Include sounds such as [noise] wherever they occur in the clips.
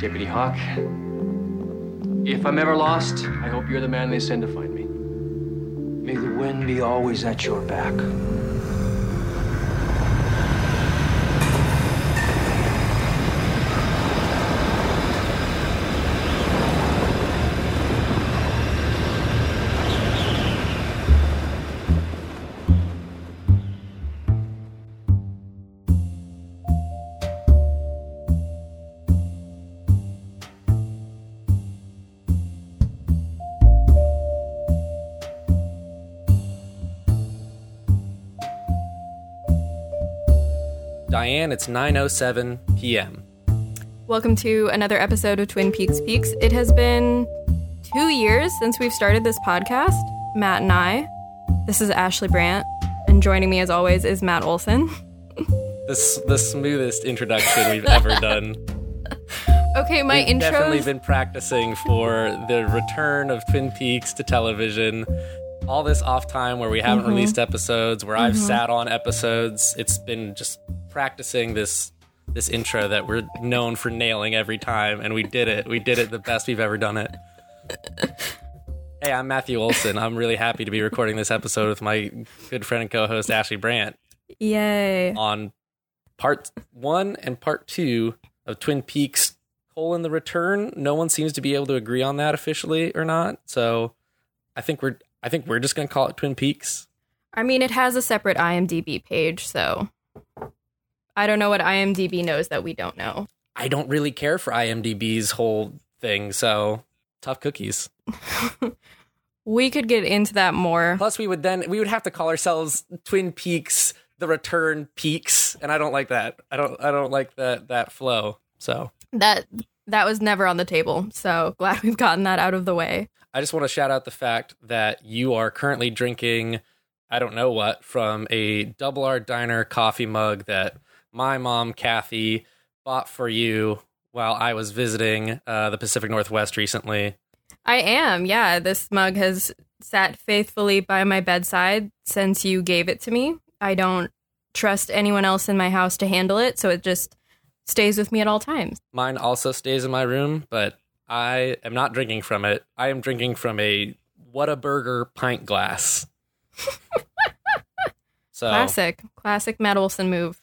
Deputy Hawk, if I'm ever lost, I hope you're the man they send to find me. May the wind be always at your back. Diane, it's 9:07 p.m. Welcome to another episode of Twin Peaks Peaks. It has been two years since we've started this podcast, Matt and I. This is Ashley Brandt, and joining me as always is Matt Olson. [laughs] This the smoothest introduction we've ever done. [laughs] Okay, my intro. We've definitely been practicing for the return of Twin Peaks to television. All this off time where we haven't Mm-hmm. released episodes, where I've sat on episodes. It's been just practicing this this intro that we're known for nailing every time, and we did it. We did it the best we've ever done it. [laughs] Hey, I'm Matthew Olson. I'm really happy to be recording this episode with my good friend and co-host Ashley Brandt Yay. on part one and part two of Twin Peaks colon the return. No one seems to be able to agree on that officially or not. So I think we're I think we're just gonna call it Twin Peaks. I mean, it has a separate IMDb page, so I don't know what IMDb knows that we don't know. I don't really care for IMDB's whole thing, so tough cookies. [laughs] We could get into that more. Plus we would then we would have to call ourselves Twin Peaks the Return Peaks, and I don't like that. I don't I don't like that that flow. So That that was never on the table. So glad we've gotten that out of the way. I just want to shout out the fact that you are currently drinking, I don't know what, from a Double R Diner coffee mug that my mom, Kathy, bought for you while I was visiting uh, the Pacific Northwest recently. I am. Yeah, this mug has sat faithfully by my bedside since you gave it to me. I don't trust anyone else in my house to handle it, so it just stays with me at all times. Mine also stays in my room, but I am not drinking from it. I am drinking from a Whataburger pint glass. [laughs] so Classic, classic Matt Olson move.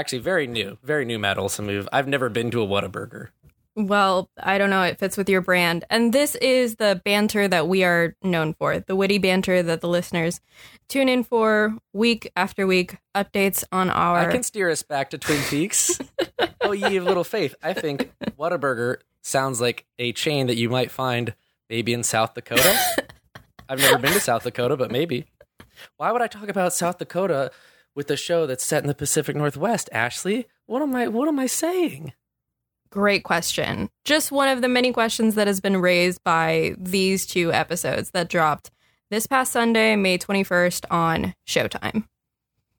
Actually very new, very new Matt Olson move. I've never been to a Whataburger. Well, I don't know. It fits with your brand. And this is the banter that we are known for the witty banter that the listeners tune in for week after week, updates on our. I can steer us back to Twin Peaks. [laughs] oh, ye of little faith. I think Whataburger sounds like a chain that you might find maybe in South Dakota. [laughs] I've never been to South Dakota, but maybe. Why would I talk about South Dakota with a show that's set in the Pacific Northwest, Ashley? What am I what am I saying? Great question. Just one of the many questions that has been raised by these two episodes that dropped this past Sunday, May 21st on Showtime.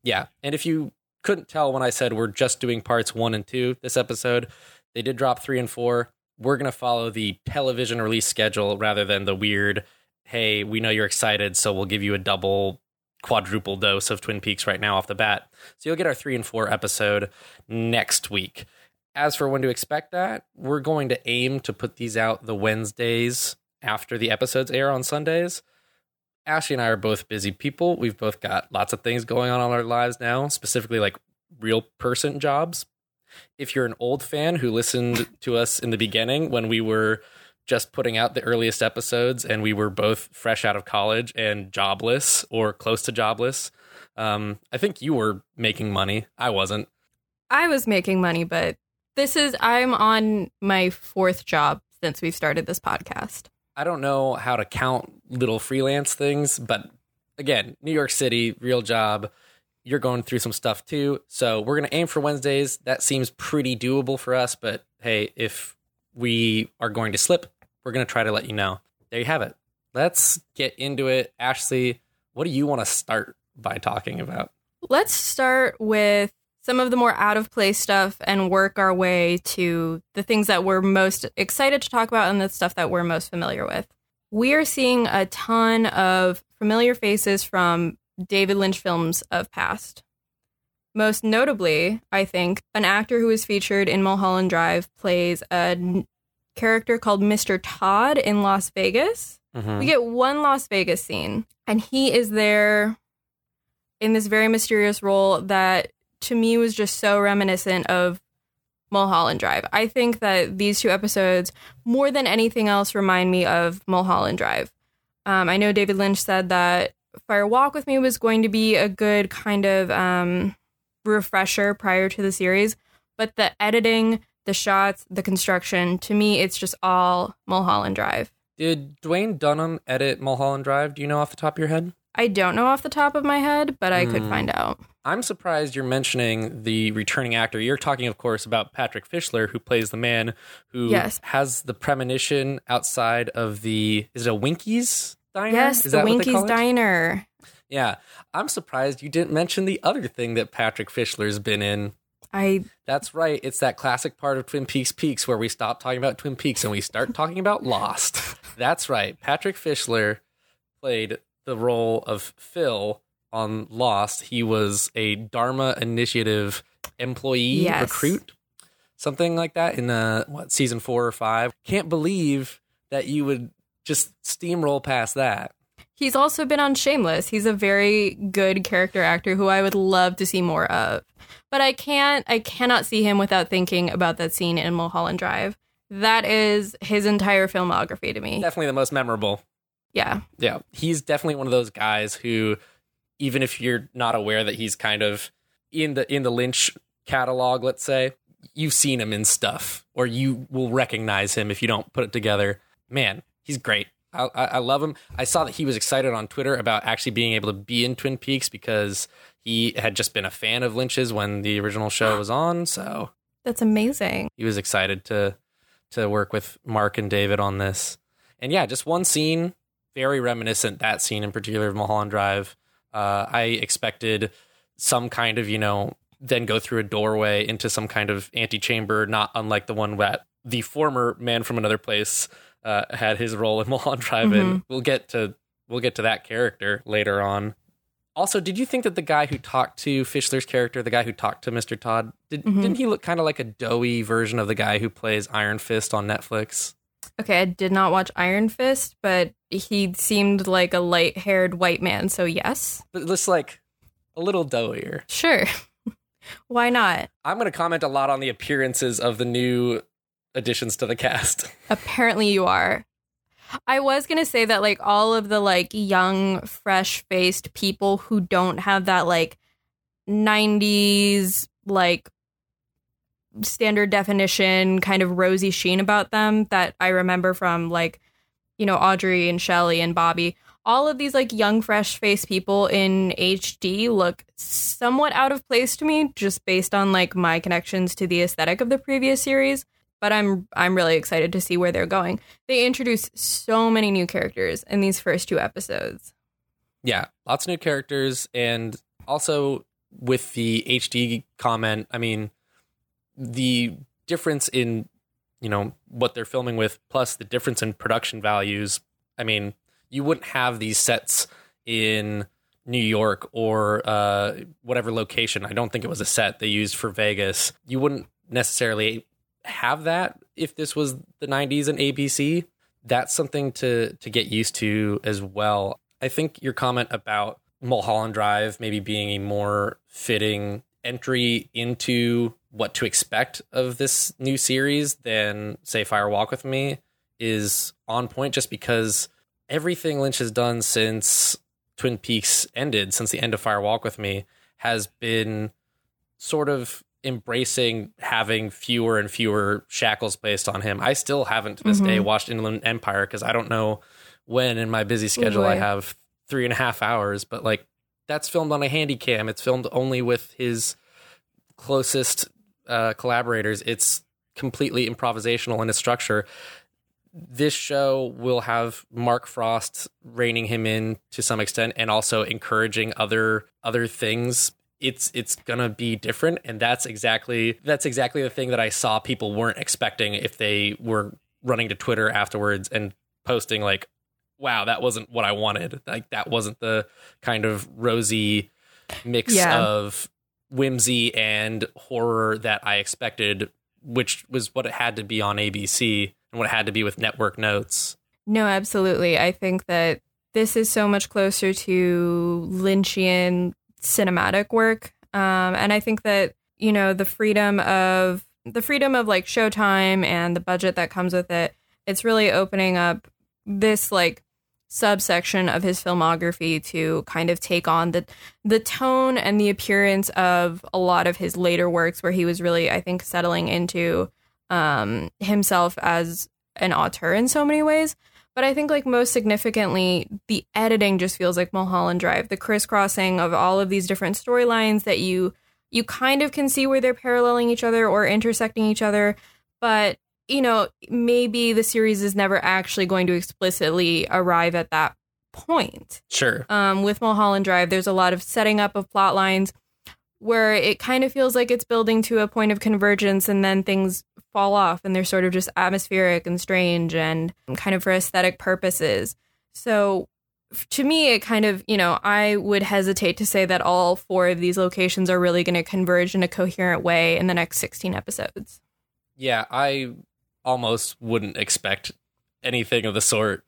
Yeah. And if you couldn't tell when I said we're just doing parts one and two this episode, they did drop three and four. We're going to follow the television release schedule rather than the weird, hey, we know you're excited, so we'll give you a double, quadruple dose of Twin Peaks right now off the bat. So you'll get our three and four episode next week. As for when to expect that, we're going to aim to put these out the Wednesdays after the episodes air on Sundays. Ashley and I are both busy people. We've both got lots of things going on in our lives now, specifically like real person jobs. If you're an old fan who listened to us in the beginning when we were just putting out the earliest episodes and we were both fresh out of college and jobless or close to jobless, um, I think you were making money. I wasn't. I was making money, but this is, I'm on my fourth job since we've started this podcast. I don't know how to count little freelance things, but again, New York City, real job. You're going through some stuff too. So we're going to aim for Wednesdays. That seems pretty doable for us. But hey, if we are going to slip, we're going to try to let you know. There you have it. Let's get into it. Ashley, what do you want to start by talking about? Let's start with some of the more out of place stuff and work our way to the things that we're most excited to talk about and the stuff that we're most familiar with. We are seeing a ton of familiar faces from David Lynch films of past. Most notably, I think, an actor who was featured in Mulholland Drive plays a character called Mr. Todd in Las Vegas. Mhm. We get one Las Vegas scene, and he is there in this very mysterious role that to me was just so reminiscent of Mulholland Drive. I think that these two episodes, more than anything else, remind me of Mulholland Drive. Um, I know David Lynch said that Fire Walk with Me was going to be a good kind of um, refresher prior to the series, but the editing, the shots, the construction, to me, it's just all Mulholland Drive. Did Duwayne Dunham edit Mulholland Drive? Do you know off the top of your head? I don't know off the top of my head, but I could Hmm. find out. I'm surprised you're mentioning the returning actor. You're talking, of course, about Patrick Fischler, who plays the man who Yes. has the premonition outside of the. Is it a Winkies diner? Yes, Is the that what they Winky's call it? Diner. Yeah, I'm surprised you didn't mention the other thing that Patrick Fischler's been in. I That's right. It's that classic part of Twin Peaks Peaks where we stop talking about Twin Peaks and we start talking about Lost. [laughs] That's right. Patrick Fischler played the role of Phil on Lost. He was a Dharma Initiative employee Yes. recruit, something like that in uh, what season four or five. Can't believe that you would just steamroll past that. He's also been on Shameless. He's a very good character actor who I would love to see more of. But I can't I cannot see him without thinking about that scene in Mulholland Drive. That is his entire filmography to me. Definitely the most memorable. Yeah. Yeah, he's definitely one of those guys who, even if you're not aware that he's kind of in the in the Lynch catalog, let's say, you've seen him in stuff, or you will recognize him if you don't put it together. Man, he's great. I, I, I love him. I saw that he was excited on Twitter about actually being able to be in Twin Peaks because he had just been a fan of Lynch's when the original show was on. So That's amazing. he was excited to to work with Mark and David on this. And yeah, just one scene, very reminiscent. That scene in particular of Mulholland Drive. Uh, I expected some kind of you know then go through a doorway into some kind of antechamber, not unlike the one that the former man from another place uh, had his role in Mulholland Drive in. We'll get to we'll get to that character later on. Also, did you think that the guy who talked to Fischler's character, the guy who talked to Mr. Todd, did, mm-hmm. didn't he look kind of like a doughy version of the guy who plays Iron Fist on Netflix? Okay, I did not watch Iron Fist, but he seemed like a light haired white man, so yes. But just like a little doughier. Sure. [laughs] Why not? I'm going to comment a lot on the appearances of the new additions to the cast. Apparently you are. I was going to say that like all of the like young fresh-faced people who don't have that like 90s like standard definition kind of rosy sheen about them that I remember from like you know Audrey and Shelley and Bobby all of these like young fresh-faced people in HD look somewhat out of place to me just based on like my connections to the aesthetic of the previous series but I'm I'm really excited to see where they're going. They introduced so many new characters in these first two episodes. yeah, lots of new characters. And also with the HD comment, I mean, the difference in, you know, what they're filming with, plus the difference in production values. I mean, you wouldn't have these sets in New York or uh, whatever location. I don't think it was a set they used for Vegas. You wouldn't necessarily have that if this was the 90s and ABC. That's something to to get used to as well. I think your comment about Mulholland Drive maybe being a more fitting entry into what to expect of this new series than say Fire Walk with Me is on point just because everything Lynch has done since Twin Peaks ended, since the end of Fire Walk with Me, has been sort of embracing having fewer and fewer shackles placed on him. I still haven't to this day watched Inland Empire because I don't know when in my busy schedule I have three and a half hours, but like that's filmed on a handy cam. It's filmed only with his closest uh, collaborators. It's completely improvisational in its structure. This show will have Mark Frost reining him in to some extent and also encouraging other other things. It's it's gonna be different, and that's exactly that's exactly the thing that I saw people weren't expecting if they were running to Twitter afterwards and posting like, "Wow, that wasn't what I wanted. Like that wasn't the kind of rosy mix Yeah. of whimsy and horror that I expected, which was what it had to be on ABC and what it had to be with network notes. No, absolutely. I think that this is so much closer to Lynchian cinematic work. Um, and I think that, you know, the freedom of the freedom of like showtime and the budget that comes with it, it's really opening up this like subsection of his filmography to kind of take on the the tone and the appearance of a lot of his later works where he was really I think settling into um himself as an auteur in so many ways but I think like most significantly the editing just feels like Mulholland Drive the crisscrossing of all of these different storylines that you you kind of can see where they're paralleling each other or intersecting each other but you know, maybe the series is never actually going to explicitly arrive at that point. Sure. Um, with Mulholland Drive, there's a lot of setting up of plot lines where it kind of feels like it's building to a point of convergence and then things fall off and they're sort of just atmospheric and strange and kind of for aesthetic purposes. So to me, it kind of, you know, I would hesitate to say that all four of these locations are really going to converge in a coherent way in the next 16 episodes. Yeah, I almost wouldn't expect anything of the sort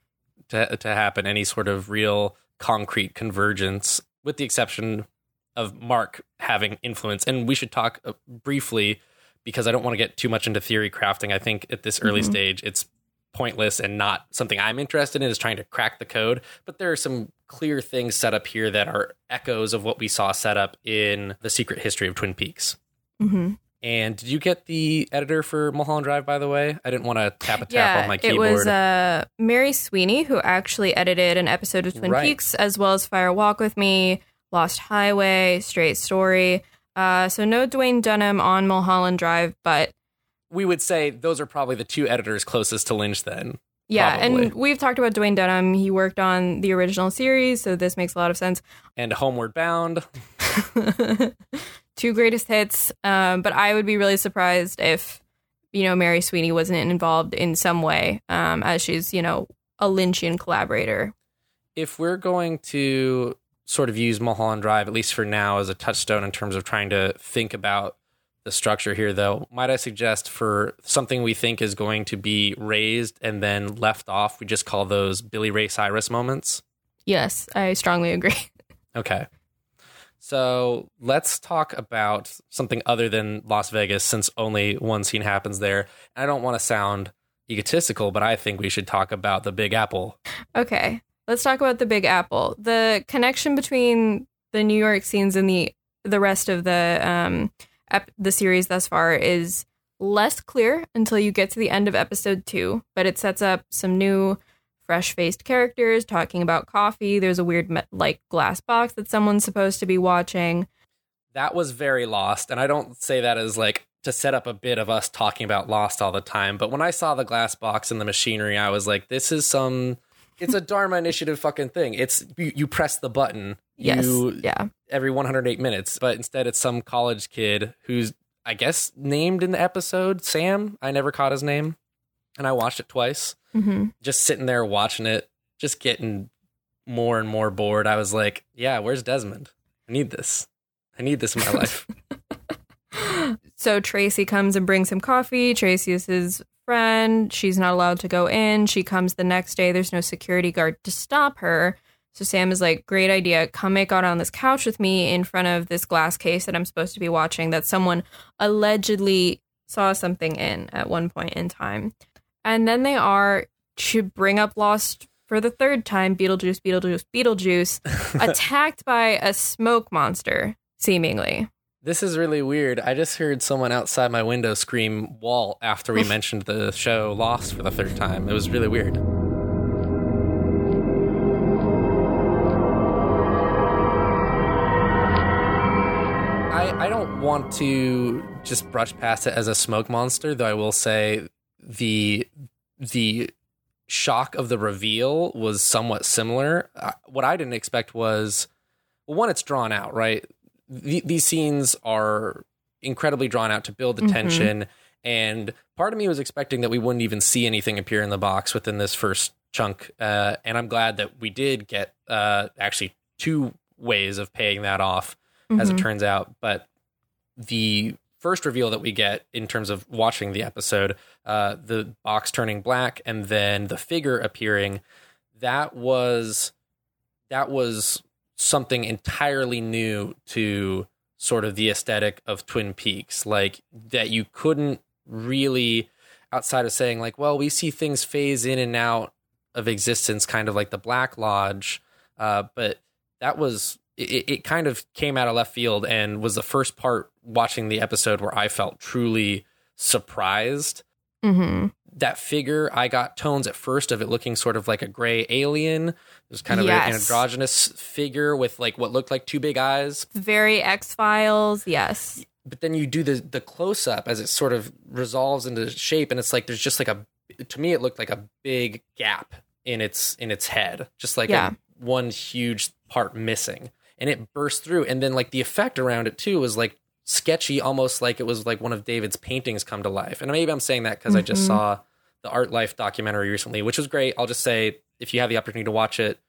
to to happen. Any sort of real concrete convergence, with the exception of Mark having influence. And we should talk uh, briefly because I don't want to get too much into theory crafting. I think at this early mm-hmm. stage, it's pointless and not something I'm interested in is trying to crack the code. But there are some clear things set up here that are echoes of what we saw set up in the secret history of Twin Peaks. Mm-hmm. And did you get the editor for Mulholland Drive, by the way? I didn't want to tap a tap yeah, on my keyboard. It was uh, Mary Sweeney who actually edited an episode of Twin right. Peaks, as well as Fire Walk with Me, Lost Highway, Straight Story. Uh, so no Duwayne Dunham on Mulholland Drive, but we would say those are probably the two editors closest to Lynch. Then, yeah, probably. and we've talked about Duwayne Dunham. He worked on the original series, so this makes a lot of sense. And Homeward Bound. [laughs] two greatest hits. Um, but I would be really surprised if, you know, Mary Sweeney wasn't involved in some way, um, as she's, you know, a Lynchian collaborator. If we're going to sort of use Mulholland Drive, at least for now, as a touchstone in terms of trying to think about the structure here, though, might I suggest for something we think is going to be raised and then left off, we just call those Billy Ray Cyrus moments? Yes, I strongly agree. [laughs] Okay. So let's talk about something other than Las Vegas, since only one scene happens there. I don't want to sound egotistical, but I think we should talk about the Big Apple. Okay, let's talk about the Big Apple. The connection between the New York scenes and the the rest of the um ep- the series thus far is less clear until you get to the end of episode two, but it sets up some new fresh faced characters talking about coffee. There's a weird, like, glass box that someone's supposed to be watching. That was very lost. And I don't say that as like to set up a bit of us talking about Lost all the time. But when I saw the glass box and the machinery, I was like, this is some. It's a Dharma Initiative fucking thing. It's you, you press the button. Yes. You, yeah. Every 108 minutes, but instead it's some college kid who's I guess named in the episode Sam. I never caught his name, and I watched it twice mm-hmm. just sitting there watching it, just getting more and more bored. I was like, yeah, where's Desmond? I need this. I need this in my life. [laughs] so Tracy comes and brings him coffee. Tracy is his friend. She's not allowed to go in. She comes the next day. There's no security guard to stop her. So Sam is like, great idea. Come make out on this couch with me in front of this glass case that I'm supposed to be watching that someone allegedly saw something in at one point in time. And then they are to bring up Lost for the third time Beetlejuice, Beetlejuice, Beetlejuice, [laughs] attacked by a smoke monster, seemingly. This is really weird. I just heard someone outside my window scream Walt after we [laughs] mentioned the show Lost for the third time. It was really weird. I, I don't want to just brush past it as a smoke monster, though I will say the the shock of the reveal was somewhat similar. Uh, what I didn't expect was, well, one, it's drawn out, right? Th- these scenes are incredibly drawn out to build the mm-hmm. tension. And part of me was expecting that we wouldn't even see anything appear in the box within this first chunk. Uh, and I'm glad that we did get uh, actually two ways of paying that off, mm-hmm. as it mm-hmm. turns out. But the first reveal that we get in terms of watching the episode, uh, the box turning black and then the figure appearing, that was that was something entirely new to sort of the aesthetic of Twin Peaks, like that you couldn't really outside of saying like, well, we see things phase in and out of existence, kind of like the Black Lodge, uh, but that was it, it kind of came out of left field and was the first part watching the episode where I felt truly surprised. Mm-hmm. That figure, I got tones at first of it looking sort of like a gray alien. It was kind of an androgynous figure with like what looked like two big eyes. Very X Files. Yes. But then you do the the close up as it sort of resolves into shape, and it's like there's just like a. To me, it looked like a big gap in its in its head, just like Yeah. a, one huge part missing, and it burst through. And then like the effect around it too was like sketchy, almost like it was like one of David's paintings come to life. And maybe I'm saying that because I just Mhm. saw the Art Life documentary recently, which was great. I'll just say if you have the opportunity to watch it,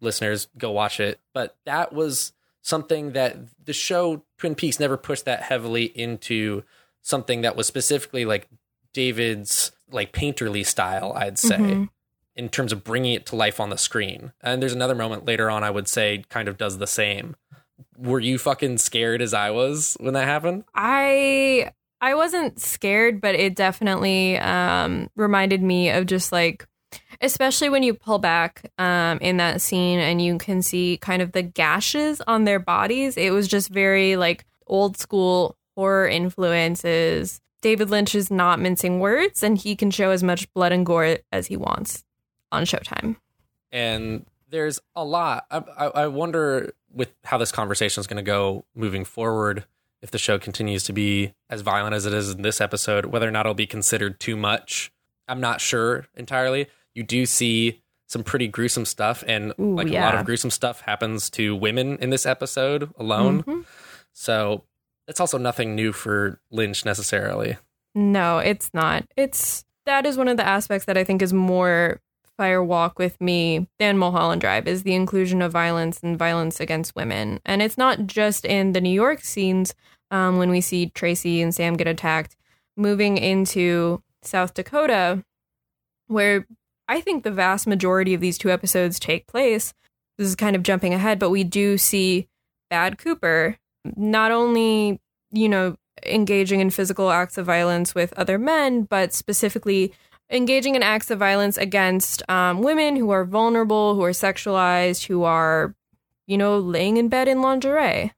listeners, go watch it. But that was something that the show Twin Peaks never pushed that heavily into something that was specifically like David's like painterly style, I'd say, Mhm. in terms of bringing it to life on the screen. And there's another moment later on I would say kind of does the same. Were you fucking scared as I was when that happened? I I wasn't scared, but it definitely um, reminded me of just like, especially when you pull back um, in that scene and you can see kind of the gashes on their bodies. It was just very like old school horror influences. David Lynch is not mincing words, and he can show as much blood and gore as he wants on Showtime. and there's a lot. I, I, I wonder with how this conversation is going to go moving forward, if the show continues to be as violent as it is in this episode, whether or not it'll be considered too much. I'm not sure entirely. You do see some pretty gruesome stuff, and Ooh, like a lot of gruesome stuff happens to women in this episode alone. Mhm. So it's also nothing new for Lynch necessarily. No, it's not. It's that is one of the aspects that I think is more Fire Walk with me than Mulholland Drive is the inclusion of violence and violence against women. And it's not just in the New York scenes um, when we see Tracy and Sam get attacked, moving into South Dakota, where I think the vast majority of these two episodes take place. This is kind of jumping ahead, but we do see Bad Cooper not only, you know, engaging in physical acts of violence with other men, but specifically engaging in acts of violence against um, women who are vulnerable, who are sexualized, who are, you know, laying in bed in lingerie.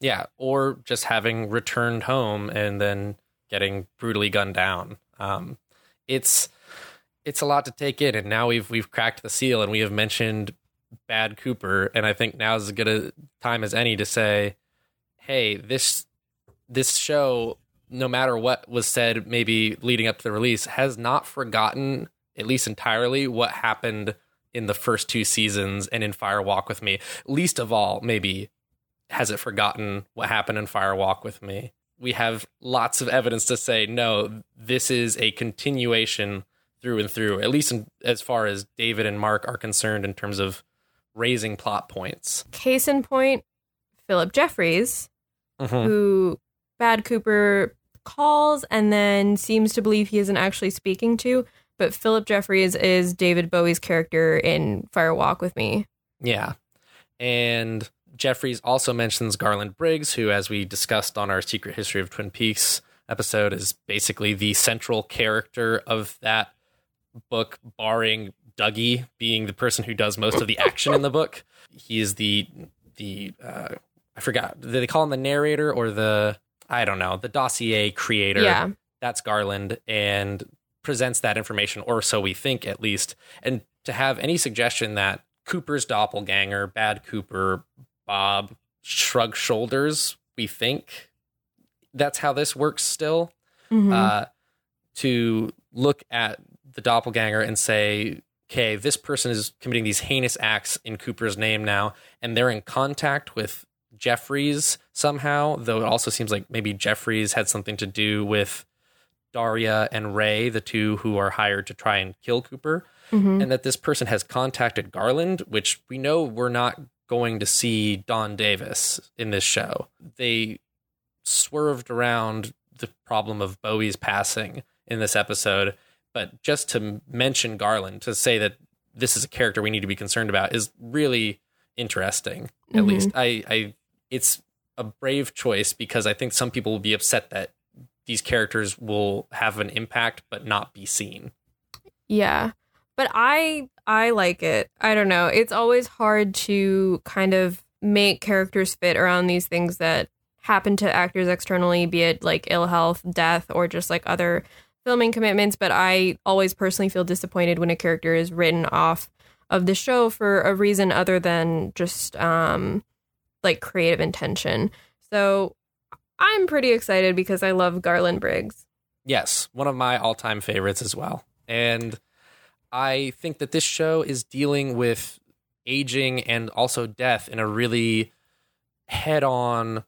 Yeah, or just having returned home and then getting brutally gunned down. Um, it's it's a lot to take in, and now we've we've cracked the seal, and we have mentioned Bad Cooper, and I think now is as good a time as any to say, hey, this this show, no matter what was said, maybe leading up to the release, has not forgotten at least entirely what happened in the first two seasons and in Fire Walk with Me. Least of all, maybe has it forgotten what happened in Fire Walk with Me? We have lots of evidence to say no, this is a continuation through and through, at least in, as far as David and Mark are concerned in terms of raising plot points. Case in point, Philip Jeffries, Mhm. who Bad Cooper calls and then seems to believe he isn't actually speaking to. But Philip Jeffries is David Bowie's character in Fire Walk with Me. Yeah. And Jeffries also mentions Garland Briggs, who, as we discussed on our Secret History of Twin Peaks episode, is basically the central character of that book, barring Dougie being the person who does most of the action in the book. He is the the uh, I forgot. Did they call him the narrator or the I don't know, the dossier creator? Yeah. that's Garland and presents that information, or so we think at least. And to have any suggestion that Cooper's doppelganger, Bad Cooper, Bob, shrug shoulders, we think that's how this works still. Mhm. Uh, to look at the doppelganger and say, okay, this person is committing these heinous acts in Cooper's name now, and they're in contact with Jeffries somehow, though it also seems like maybe Jeffries had something to do with Daria and Ray, the two who are hired to try and kill Cooper, Mhm. and that this person has contacted Garland, which we know we're not going to see Don Davis in this show. They swerved around the problem of Bowie's passing in this episode, but just to mention Garland, to say that this is a character we need to be concerned about is really interesting. At Mhm. least I, I, it's a brave choice because I think some people will be upset that these characters will have an impact but not be seen. Yeah. But I I like it. I don't know. It's always hard to kind of make characters fit around these things that happen to actors externally, be it like ill health, death, or just like other filming commitments. But I always personally feel disappointed when a character is written off of the show for a reason other than just um like creative intention. So I'm pretty excited because I love Garland Briggs. Yes, one of my all time favorites as well. And I think that this show is dealing with aging and also death in a really head on,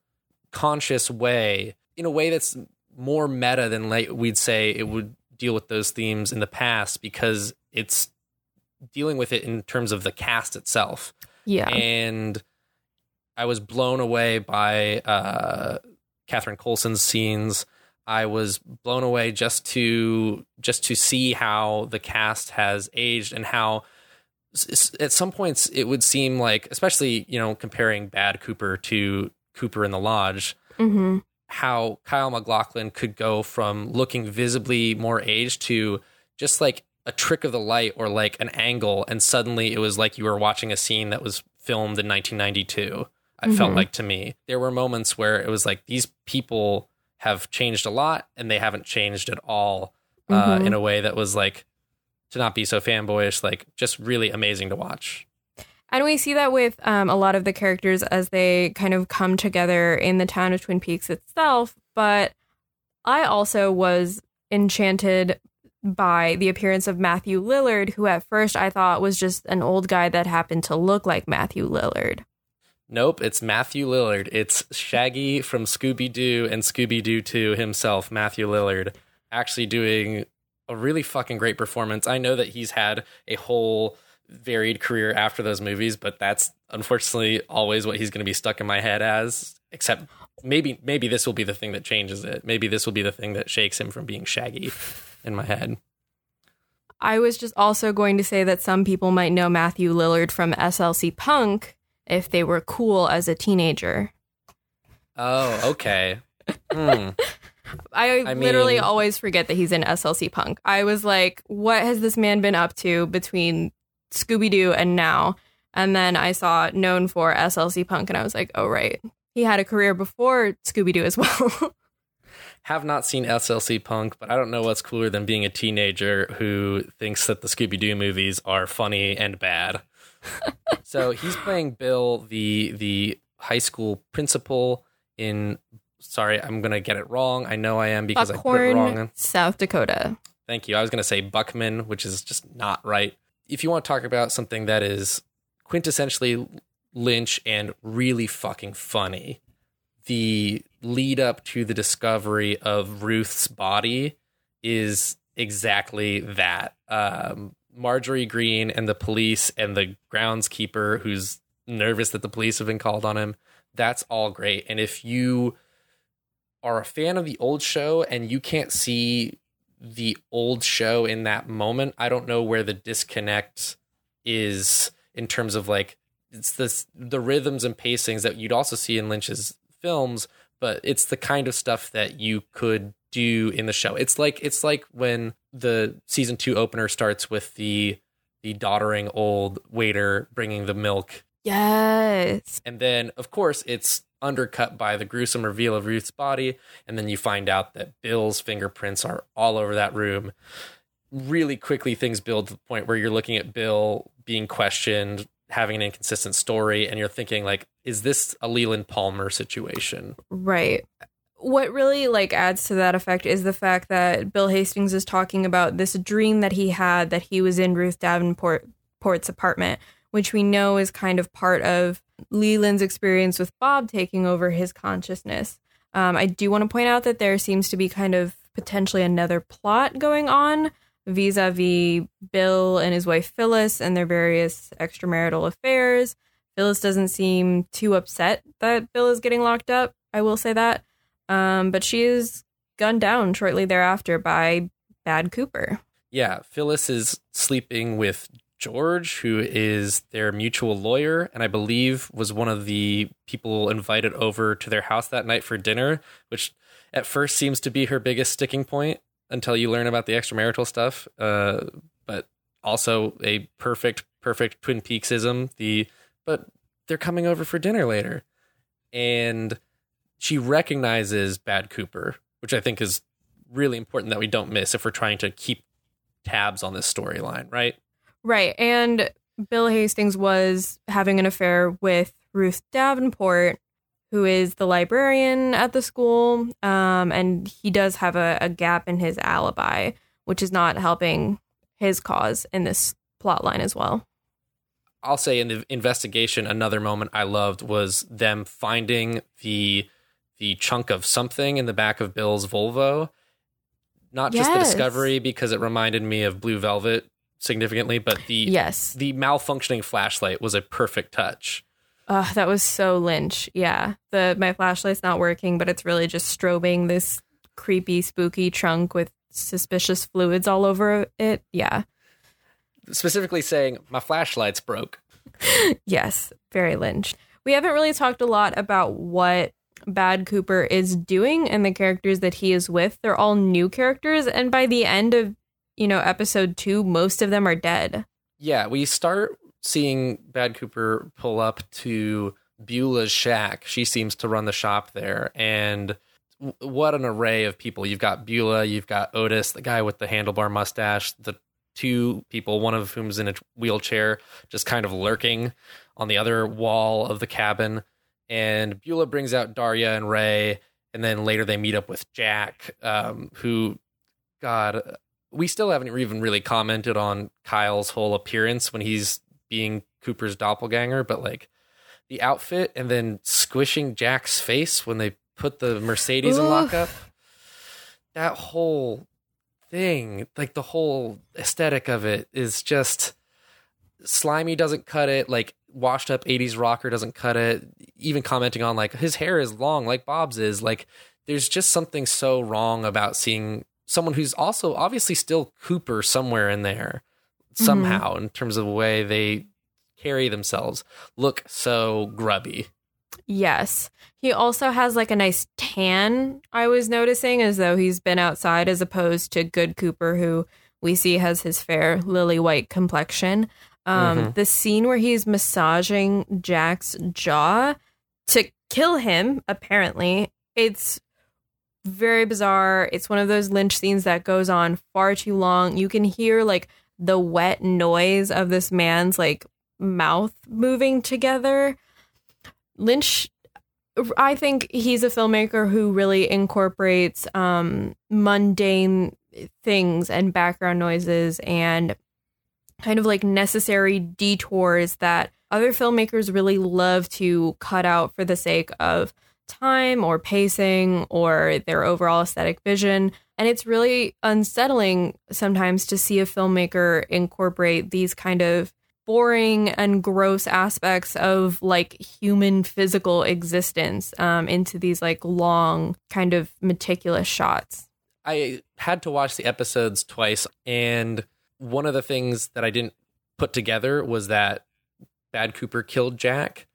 conscious way, in a way that's more meta than like we'd say it would deal with those themes in the past because it's dealing with it in terms of the cast itself Yeah. and I was blown away by uh, Catherine Coulson's scenes. I was blown away just to just to see how the cast has aged and how at some points it would seem like, especially you know comparing Bad Cooper to Cooper in the Lodge, mm-hmm. how Kyle MacLachlan could go from looking visibly more aged to just like a trick of the light or like an angle, and suddenly it was like you were watching a scene that was filmed in 1992. I felt like to me there were moments where it was like these people have changed a lot and they haven't changed at all uh, Mhm. in a way that was like to not be so fanboyish, like just really amazing to watch. And we see that with um, a lot of the characters as they kind of come together in the town of Twin Peaks itself. But I also was enchanted by the appearance of Matthew Lillard, who at first I thought was just an old guy that happened to look like Matthew Lillard. Nope, it's Matthew Lillard. It's Shaggy from Scooby Doo and Scooby Doo 2 himself, Matthew Lillard, actually doing a really fucking great performance. I know that he's had a whole varied career after those movies, but that's unfortunately always what he's going to be stuck in my head as. Except maybe maybe this will be the thing that changes it. Maybe this will be the thing that shakes him from being Shaggy in my head. I was just also going to say that some people might know Matthew Lillard from SLC Punk if they were cool as a teenager. Oh, okay. Hmm. [laughs] I, I literally mean- always forget that he's in SLC Punk. I was like, what has this man been up to between Scooby Doo and now? And then I saw known for SLC Punk, and I was like, oh, right. He had a career before Scooby Doo as [laughs] well. have not seen SLC Punk, but I don't know what's cooler than being a teenager who thinks that the Scooby Doo movies are funny and bad. So he's playing Bill, the the high school principal in. Sorry, I'm gonna get it wrong. I know I am because I put it wrong. Buckhorn, South Dakota. Thank you. I was going to say Buckman, which is just not right. If you want to talk about something that is quintessentially Lynch and really fucking funny, the lead up to the discovery of Ruth's body is exactly that. Um, Marjorie Green and the police and the groundskeeper who's nervous that the police have been called on him. That's all great. And if you are a fan of the old show and you can't see the old show in that moment, I don't know where the disconnect is in terms of like it's this the rhythms and pacings that you'd also see in Lynch's films, but it's the kind of stuff that you could do in the show. It's like it's like when the season 2 opener starts with the the doddering old waiter bringing the milk Yes. and then, of course, it's undercut by the gruesome reveal of Ruth's body. And then you find out that Bill's fingerprints are all over that room. Really quickly, things build to the point where you're looking at Bill being questioned, having an inconsistent story, and you're thinking, like, is this a Leland Palmer situation? Right. What really like adds to that effect is the fact that Bill Hastings is talking about this dream that he had that he was in Ruth Davenport Port's apartment, which we know is kind of part of Leland's experience with Bob taking over his consciousness. Um, I do want to point out that there seems to be kind of potentially another plot going on vis-a-vis Bill and his wife Phyllis and their various extramarital affairs. Phyllis doesn't seem too upset that Bill is getting locked up. I will say that. Um, but she is gunned down shortly thereafter by Bad Cooper. Yeah, Phyllis is sleeping with George, who is their mutual lawyer, and I believe was one of the people invited over to their house that night for dinner, which at first seems to be her biggest sticking point until you learn about the extramarital stuff. Uh, but also a perfect, perfect Twin Peaksism. The but they're coming over for dinner later, and she recognizes Bad Cooper, which I think is really important that we don't miss if we're trying to keep tabs on this storyline, right? Right. And Bill Hastings was having an affair with Ruth Davenport, who is the librarian at the school. Um, and he does have a, a gap in his alibi, which is not helping his cause in this plot line as well. I'll say in the investigation, another moment I loved was them finding the the chunk of something in the back of Bill's Volvo. Not just the discovery because it reminded me of Blue Velvet significantly, but the Yes. the malfunctioning flashlight was a perfect touch. Uh, that was so Lynch. Yeah. The my flashlight's not working, but it's really just strobing this creepy, spooky trunk with suspicious fluids all over it. Yeah. Specifically saying my flashlight's broke. [laughs] Yes, very Lynch. We haven't really talked a lot about what Bad Cooper is doing and the characters that he is with. They're all new characters, and by the end of you know episode two, most of them are dead. Yeah, we start seeing Bad Cooper pull up to Beulah's shack. She seems to run the shop there. And what an array of people. You've got Beulah, you've got Otis, the guy with the handlebar mustache, the two people, one of whom's in a wheelchair, just kind of lurking on the other wall of the cabin. And Beulah brings out Daria and Ray. And then later they meet up with Jack, um, who, God, we still haven't even really commented on Kyle's whole appearance when he's being Cooper's doppelganger, but like the outfit and then squishing Jack's face when they put the Mercedes in lockup. That whole thing, like the whole aesthetic of it is just slimy doesn't cut it, like washed up 80s rocker doesn't cut it. Even commenting on like his hair is long like Bob's is, like there's just something so wrong about seeing someone who's also obviously still Cooper somewhere in there mm-hmm. somehow in terms of the way they carry themselves look so grubby. Yes. He also has like a nice tan, I was noticing, as though he's been outside, as opposed to Good Cooper, who we see has his fair lily white complexion. Um, Mhm. The scene where he's massaging Jack's jaw to kill him, apparently, it's very bizarre. It's one of those lynch scenes that goes on far too long. You can hear like the wet noise of this man's like mouth moving together. Lynch I think he's a filmmaker who really incorporates um mundane things and background noises and kind of like necessary detours that other filmmakers really love to cut out for the sake of time or pacing or their overall aesthetic vision. And it's really unsettling sometimes to see a filmmaker incorporate these kind of boring and gross aspects of like human physical existence um, into these like long, kind of meticulous shots. I had to watch the episodes twice, and one of the things that I didn't put together was that Bad Cooper killed Jack.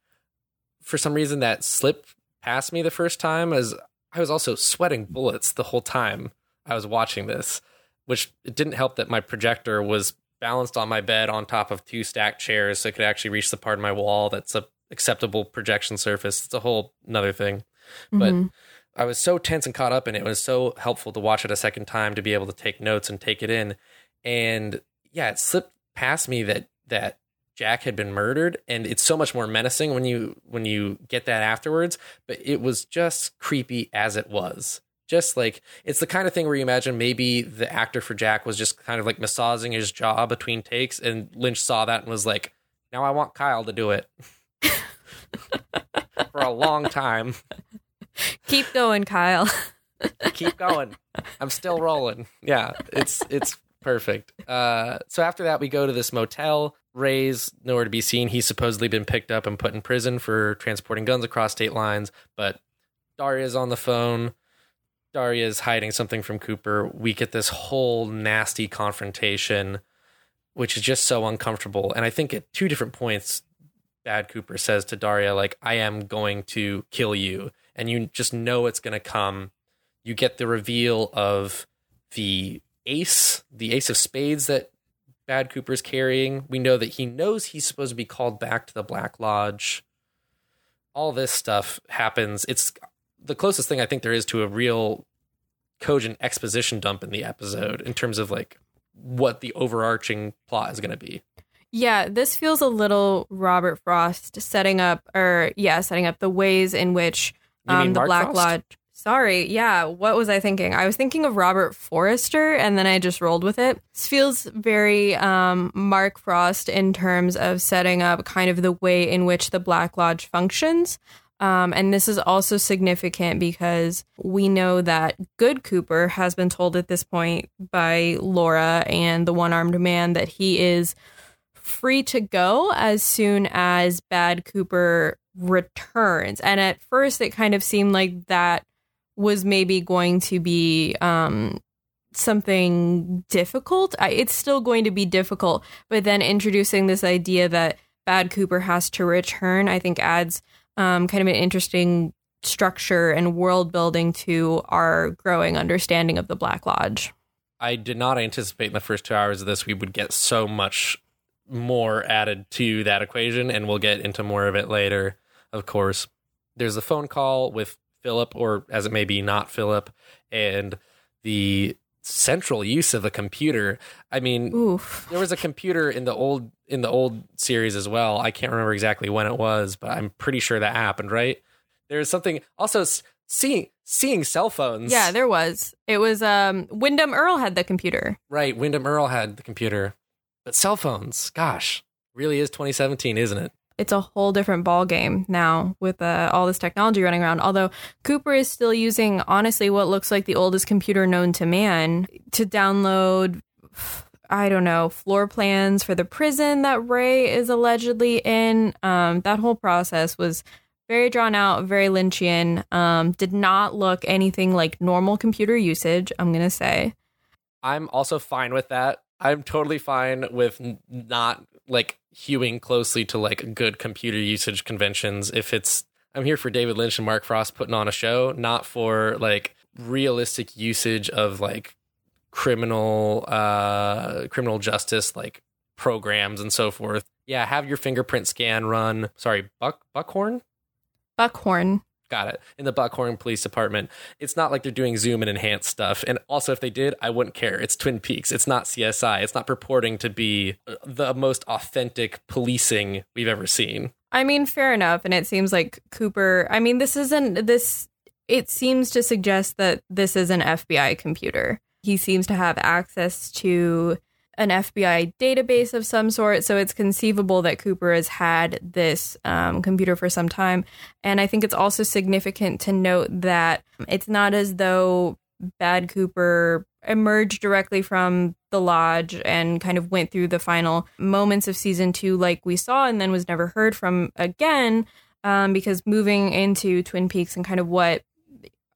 For some reason, that slipped past me the first time, as I was also sweating bullets the whole time I was watching this, which it didn't help that my projector was balanced on my bed on top of two stacked chairs, so it could actually reach the part of my wall that's a acceptable projection surface. It's a whole another thing, but. Mhm. I was so tense and caught up in it. It was so helpful to watch it a second time to be able to take notes and take it in. And yeah, it slipped past me that that Jack had been murdered, and it's so much more menacing when you when you get that afterwards. But it was just creepy as it was. Just like it's the kind of thing where you imagine maybe the actor for Jack was just kind of like massaging his jaw between takes, and Lynch saw that and was like, "Now I want Kyle to do it." [laughs] For a long time. Keep going, Kyle. keep going. I'm still rolling. Yeah, it's it's perfect. Uh, so after that, we go to this motel. Ray's nowhere to be seen. He's supposedly been picked up and put in prison for transporting guns across state lines. But Daria's on the phone Daria's hiding something from Cooper. We get this whole nasty confrontation, which is just so uncomfortable. And I think at two different points, Bad Cooper says to Daria, like, I am going to kill you. And you just know it's going to come. You get the reveal of the ace, the ace of spades that Bad Cooper's carrying. We know that he knows he's supposed to be called back to the Black Lodge. All this stuff happens. It's the closest thing I think there is to a real cogent exposition dump in the episode in terms of like what the overarching plot is going to be. Yeah, this feels a little Robert Frost setting up, or yeah, setting up the ways in which um, the Mark Black Frost? Lodge. Sorry, yeah. What was I thinking? I was thinking of Robert Forster, and then I just rolled with it. This feels very um, Mark Frost in terms of setting up kind of the way in which the Black Lodge functions. Um, and this is also significant because we know that Good Cooper has been told at this point by Laura and the one armed man that he is free to go as soon as Bad Cooper returns. And at first, it kind of seemed like that was maybe going to be um, something difficult. I, it's still going to be difficult, but then introducing this idea that Bad Cooper has to return, I think adds um, kind of an interesting structure and world building to our growing understanding of the Black Lodge. I did not anticipate in the first two hours of this we would get so much more added to that equation, and we'll get into more of it later, of course. There's a phone call with Philip, or as it may be, not Philip, and the central use of a computer. I mean, Oof. there was a computer in the old in the old series as well. I can't remember exactly when it was, but I'm pretty sure that happened, right? There's something also seeing seeing cell phones. Yeah, there was. It was um Windom Earle had the computer. Right, Windom Earle had the computer, but cell phones, gosh, really is 2017, isn't it? It's a whole different ball game now with uh, all this technology running around. Although Cooper is still using honestly what looks like the oldest computer known to man to download I don't know, floor plans for the prison that Ray is allegedly in. Um, that whole process was very drawn out, very Lynchian. Um, did not look anything like normal computer usage, I'm going to say. I'm also fine with that. I'm totally fine with not like hewing closely to like good computer usage conventions. If it's, I'm here for David Lynch and Mark Frost putting on a show, not for like realistic usage of like criminal, uh, criminal justice, like programs and so forth. Yeah, have your fingerprint scan run. Sorry, Buck Buckhorn. Buckhorn. Got it. In the Buckhorn Police Department. It's not like they're doing zoom and enhance stuff. And also, if they did, I wouldn't care. It's Twin Peaks. It's not CSI. It's not purporting to be uh, the most authentic policing we've ever seen. I mean, fair enough. And it seems like Cooper, I mean, this isn't this, it seems to suggest that this is an FBI computer. He seems to have access to an FBI database of some sort. So it's conceivable that Cooper has had this um, computer for some time. And I think it's also significant to note that it's not as though Bad Cooper emerged directly from the lodge and kind of went through the final moments of season two, like we saw, and then was never heard from again. Um, because moving into Twin Peaks and kind of what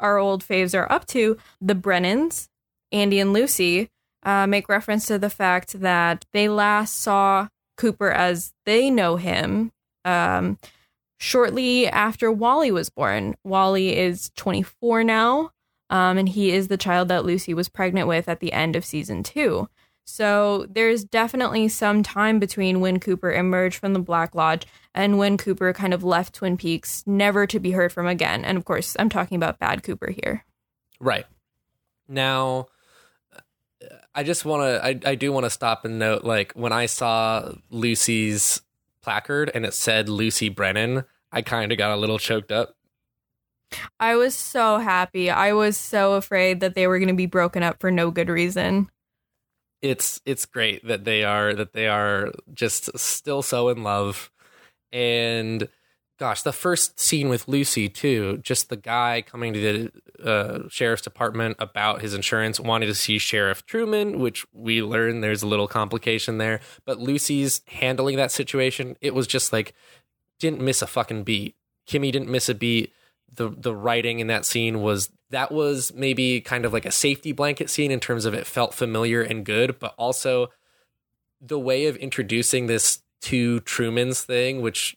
our old faves are up to, the Brennans, Andy and Lucy, uh, make reference to the fact that they last saw Cooper as they know him um, shortly after Wally was born. Wally is 24 now, um, and he is the child that Lucy was pregnant with at the end of season two. So there's definitely some time between when Cooper emerged from the Black Lodge and when Cooper kind of left Twin Peaks, never to be heard from again. And of course, I'm talking about Bad Cooper here. Right. Now, I just want to, I, I do want to stop and note like when I saw Lucy's placard and it said Lucy Brennan, I kind of got a little choked up. I was so happy. I was so afraid that they were going to be broken up for no good reason. it's it's great that they are that they are just still so in love and gosh the first scene with lucy too just the guy coming to the uh, sheriff's department about his insurance wanting to see sheriff truman which we learn there's a little complication there. But lucy's handling that situation it was just like didn't miss a fucking beat. Kimmy didn't miss a beat. The the writing in that scene was that was maybe kind of like a safety blanket scene in terms of it felt familiar and good, but also the way of introducing this two Trumans thing, which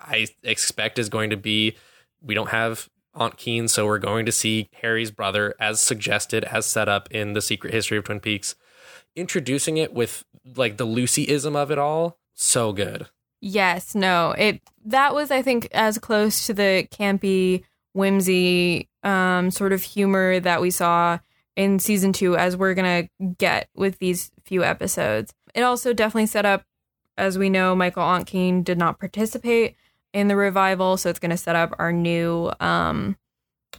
I expect is going to be we don't have Ontkean, so we're going to see Harry's brother as suggested, as set up in the Secret History of Twin Peaks. Introducing it with like the Lucyism of it all, so good. Yes, no. It that was I think as close to the campy whimsy um sort of humor that we saw in season 2 as we're going to get with these few episodes. It also definitely set up as we know Michael Ontkean did not participate in the revival, so it's going to set up our new um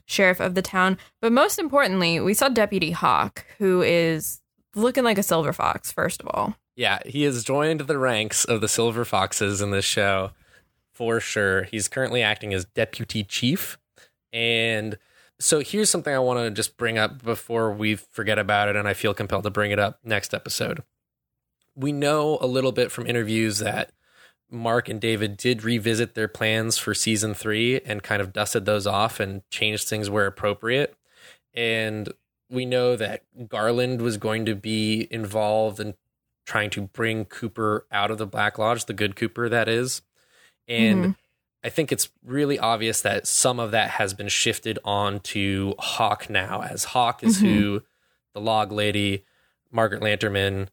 sheriff of the town. But most importantly, we saw Deputy Hawk who is looking like a silver fox first of all. Yeah, he has joined the ranks of the Silver Foxes in this show for sure. He's currently acting as deputy chief. And so here's something I want to just bring up before we forget about it, and I feel compelled to bring it up next episode. We know a little bit from interviews that Mark and David did revisit their plans for season three and kind of dusted those off and changed things where appropriate. And we know that Garland was going to be involved in trying to bring Cooper out of the Black Lodge, the good Cooper that is. And mm-hmm. I think it's really obvious that some of that has been shifted on to Hawk now, as Hawk is mm-hmm. who the log lady, Margaret Lanterman,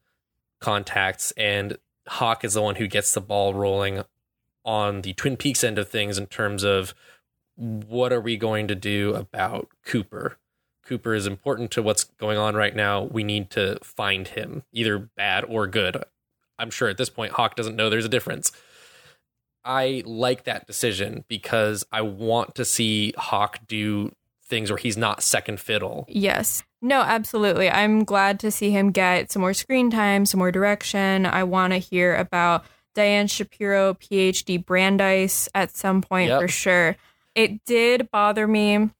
contacts, and Hawk is the one who gets the ball rolling on the Twin Peaks end of things in terms of what are we going to do about Cooper? Cooper is important to what's going on right now. We need to find him, either bad or good. I'm sure at this point, Hawk doesn't know there's a difference. I like that decision because I want to see Hawk do things where he's not second fiddle. Yes. No, absolutely. I'm glad to see him get some more screen time, some more direction. I want to hear about Diane Shapiro, PhD Brandeis at some point yep. for sure. It did bother me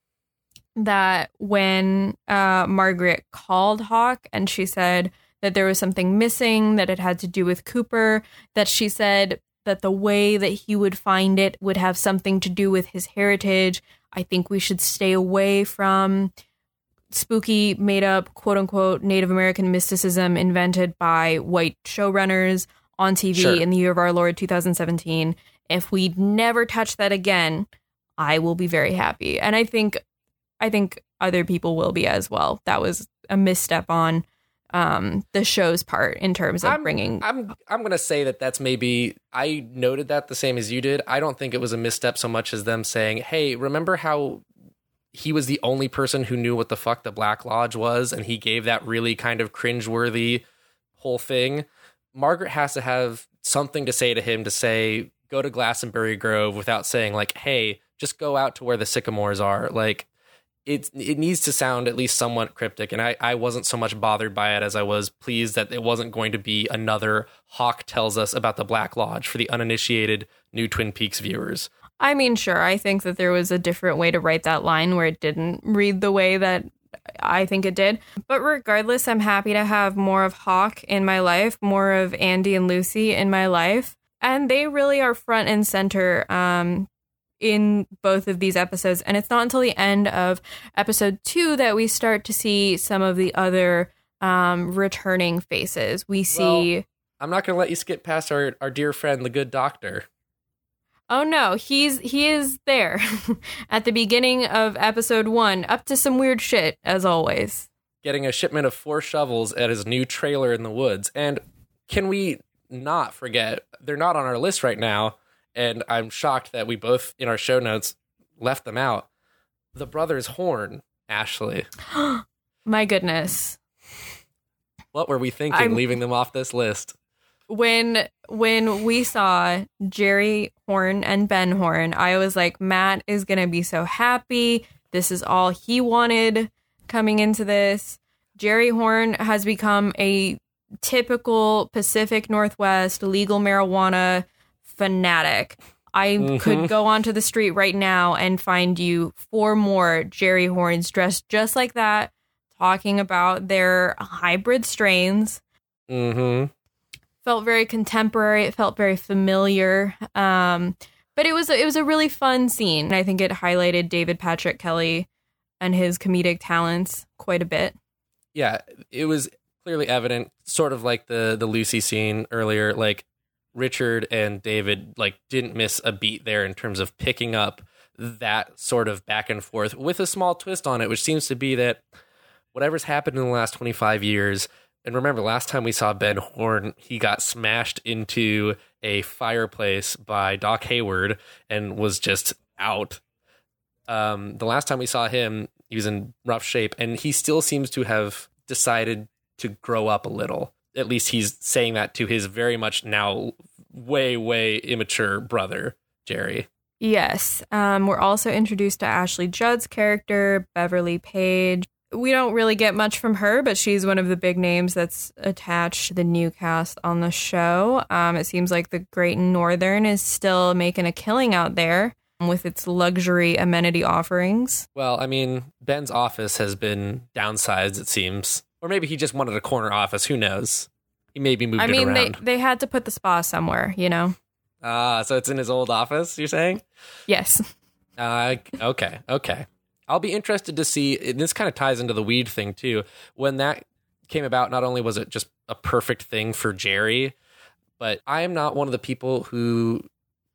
that when uh, Margaret called Hawk and she said that there was something missing, that it had to do with Cooper, that she said that the way that he would find it would have something to do with his heritage. I think we should stay away from spooky, made up, quote unquote, Native American mysticism invented by white showrunners on TV sure. in the year of our Lord 2017. If we never touch that again, I will be very happy. And I think I think other people will be as well. That was a misstep on um the show's part in terms of I'm, bringing I'm I'm going to say that that's maybe I noted that the same as you did. I don't think it was a misstep so much as them saying, "Hey, remember how he was the only person who knew what the fuck the Black Lodge was and he gave that really kind of cringeworthy whole thing." Margaret has to have something to say to him to say, "Go to Glastonbury Grove" without saying like, "Hey, just go out to where the sycamores are." Like it it needs to sound at least somewhat cryptic, and I, I wasn't so much bothered by it as I was pleased that it wasn't going to be another Hawk tells us about the Black Lodge for the uninitiated new Twin Peaks viewers. I mean, sure, I think that there was a different way to write that line where it didn't read the way that I think it did. But regardless, I'm happy to have more of Hawk in my life, more of Andy and Lucy in my life. And they really are front and center um, in both of these episodes. And it's not until the end of episode two that we start to see some of the other um, returning faces. We see. Well, I'm not going to let you skip past our, our dear friend, the good doctor. Oh no, he's he is there [laughs] at the beginning of episode one, up to some weird shit as always. Getting a shipment of four shovels at his new trailer in the woods, and can we not forget they're not on our list right now, and I'm shocked that we both in our show notes left them out. The brothers Horn, Ashley. [gasps] [gasps] My goodness. What were we thinking I'm, leaving them off this list? When when we saw Jerry Horn and Ben Horn, I was like, Matt is gonna be so happy. This is all he wanted coming into this. Jerry Horn has become a typical Pacific Northwest legal marijuana fanatic. I mm-hmm. could go onto the street right now and find you four more Jerry Horns dressed just like that, talking about their hybrid strains. Mm-hmm. Felt very contemporary. It felt very familiar. Um, But it was it was a really fun scene. And I think it highlighted David Patrick Kelly and his comedic talents quite a bit. Yeah, it was clearly evident, sort of like the the Lucy scene earlier. Like Richard and David like didn't miss a beat there in terms of picking up that sort of back and forth with a small twist on it, which seems to be that whatever's happened in the last 25 years. And remember, last time we saw Ben Horn, he got smashed into a fireplace by Doc Hayward and was just out. Um, the last time we saw him, he was in rough shape, and he still seems to have decided to grow up a little. At least he's saying that to his very much now way, way immature brother, Jerry. Yes. Um, we're also introduced to Ashley Judd's character, Beverly Paige. We don't really get much from her, but she's one of the big names that's attached to the new cast on the show. Um, it seems like the Great Northern is still making a killing out there with its luxury amenity offerings. Well, I mean, Ben's office has been downsized, it seems. Or maybe he just wanted a corner office. Who knows? He maybe moved I it mean, they, they had to put the spa somewhere, you know? Ah, so it's in his old office, you're saying? Yes. Uh, okay, okay. I'll be interested to see. and This kind of ties into the weed thing too. When that came about, not only was it just a perfect thing for Jerry, but I am not one of the people who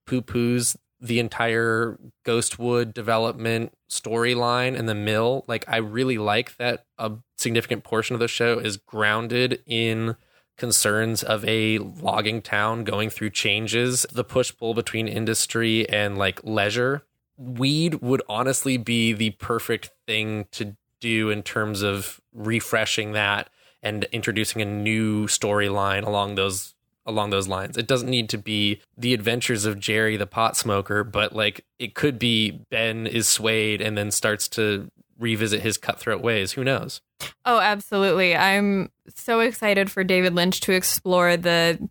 poo poos the entire Ghostwood development storyline and the mill. Like, I really like that a significant portion of the show is grounded in concerns of a logging town going through changes, the push pull between industry and like leisure. Weed would honestly be the perfect thing to do in terms of refreshing that and introducing a new storyline along those along those lines. It doesn't need to be the adventures of Jerry the pot smoker, but like it could be Ben is swayed and then starts to revisit his cutthroat ways. Who knows? Oh, absolutely. I'm so excited for David Lynch to explore the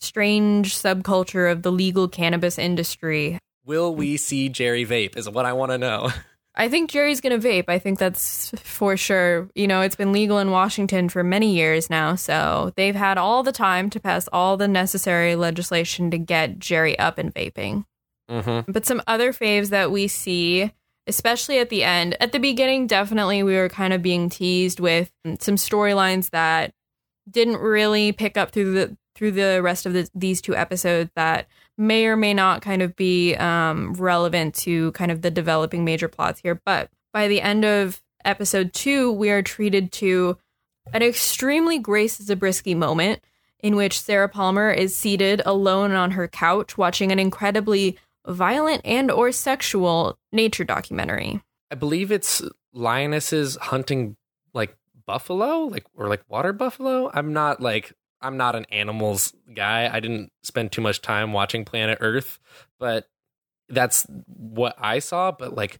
strange subculture of the legal cannabis industry. Will we see Jerry vape? Is what I want to know. [laughs] I think Jerry's going to vape. I think that's for sure. You know, it's been legal in Washington for many years now, so they've had all the time to pass all the necessary legislation to get Jerry up and vaping. Mm-hmm. But some other faves that we see, especially at the end, at the beginning, definitely we were kind of being teased with some storylines that didn't really pick up through the through the rest of the, these two episodes that may or may not kind of be um, relevant to kind of the developing major plots here. But by the end of episode two, we are treated to an extremely Grace Zabriskie moment in which Sarah Palmer is seated alone on her couch watching an incredibly violent and or sexual nature documentary. I believe it's lionesses hunting like buffalo, like or like water buffalo. I'm not like I'm not an animals guy. I didn't spend too much time watching Planet Earth, but that's what I saw. But like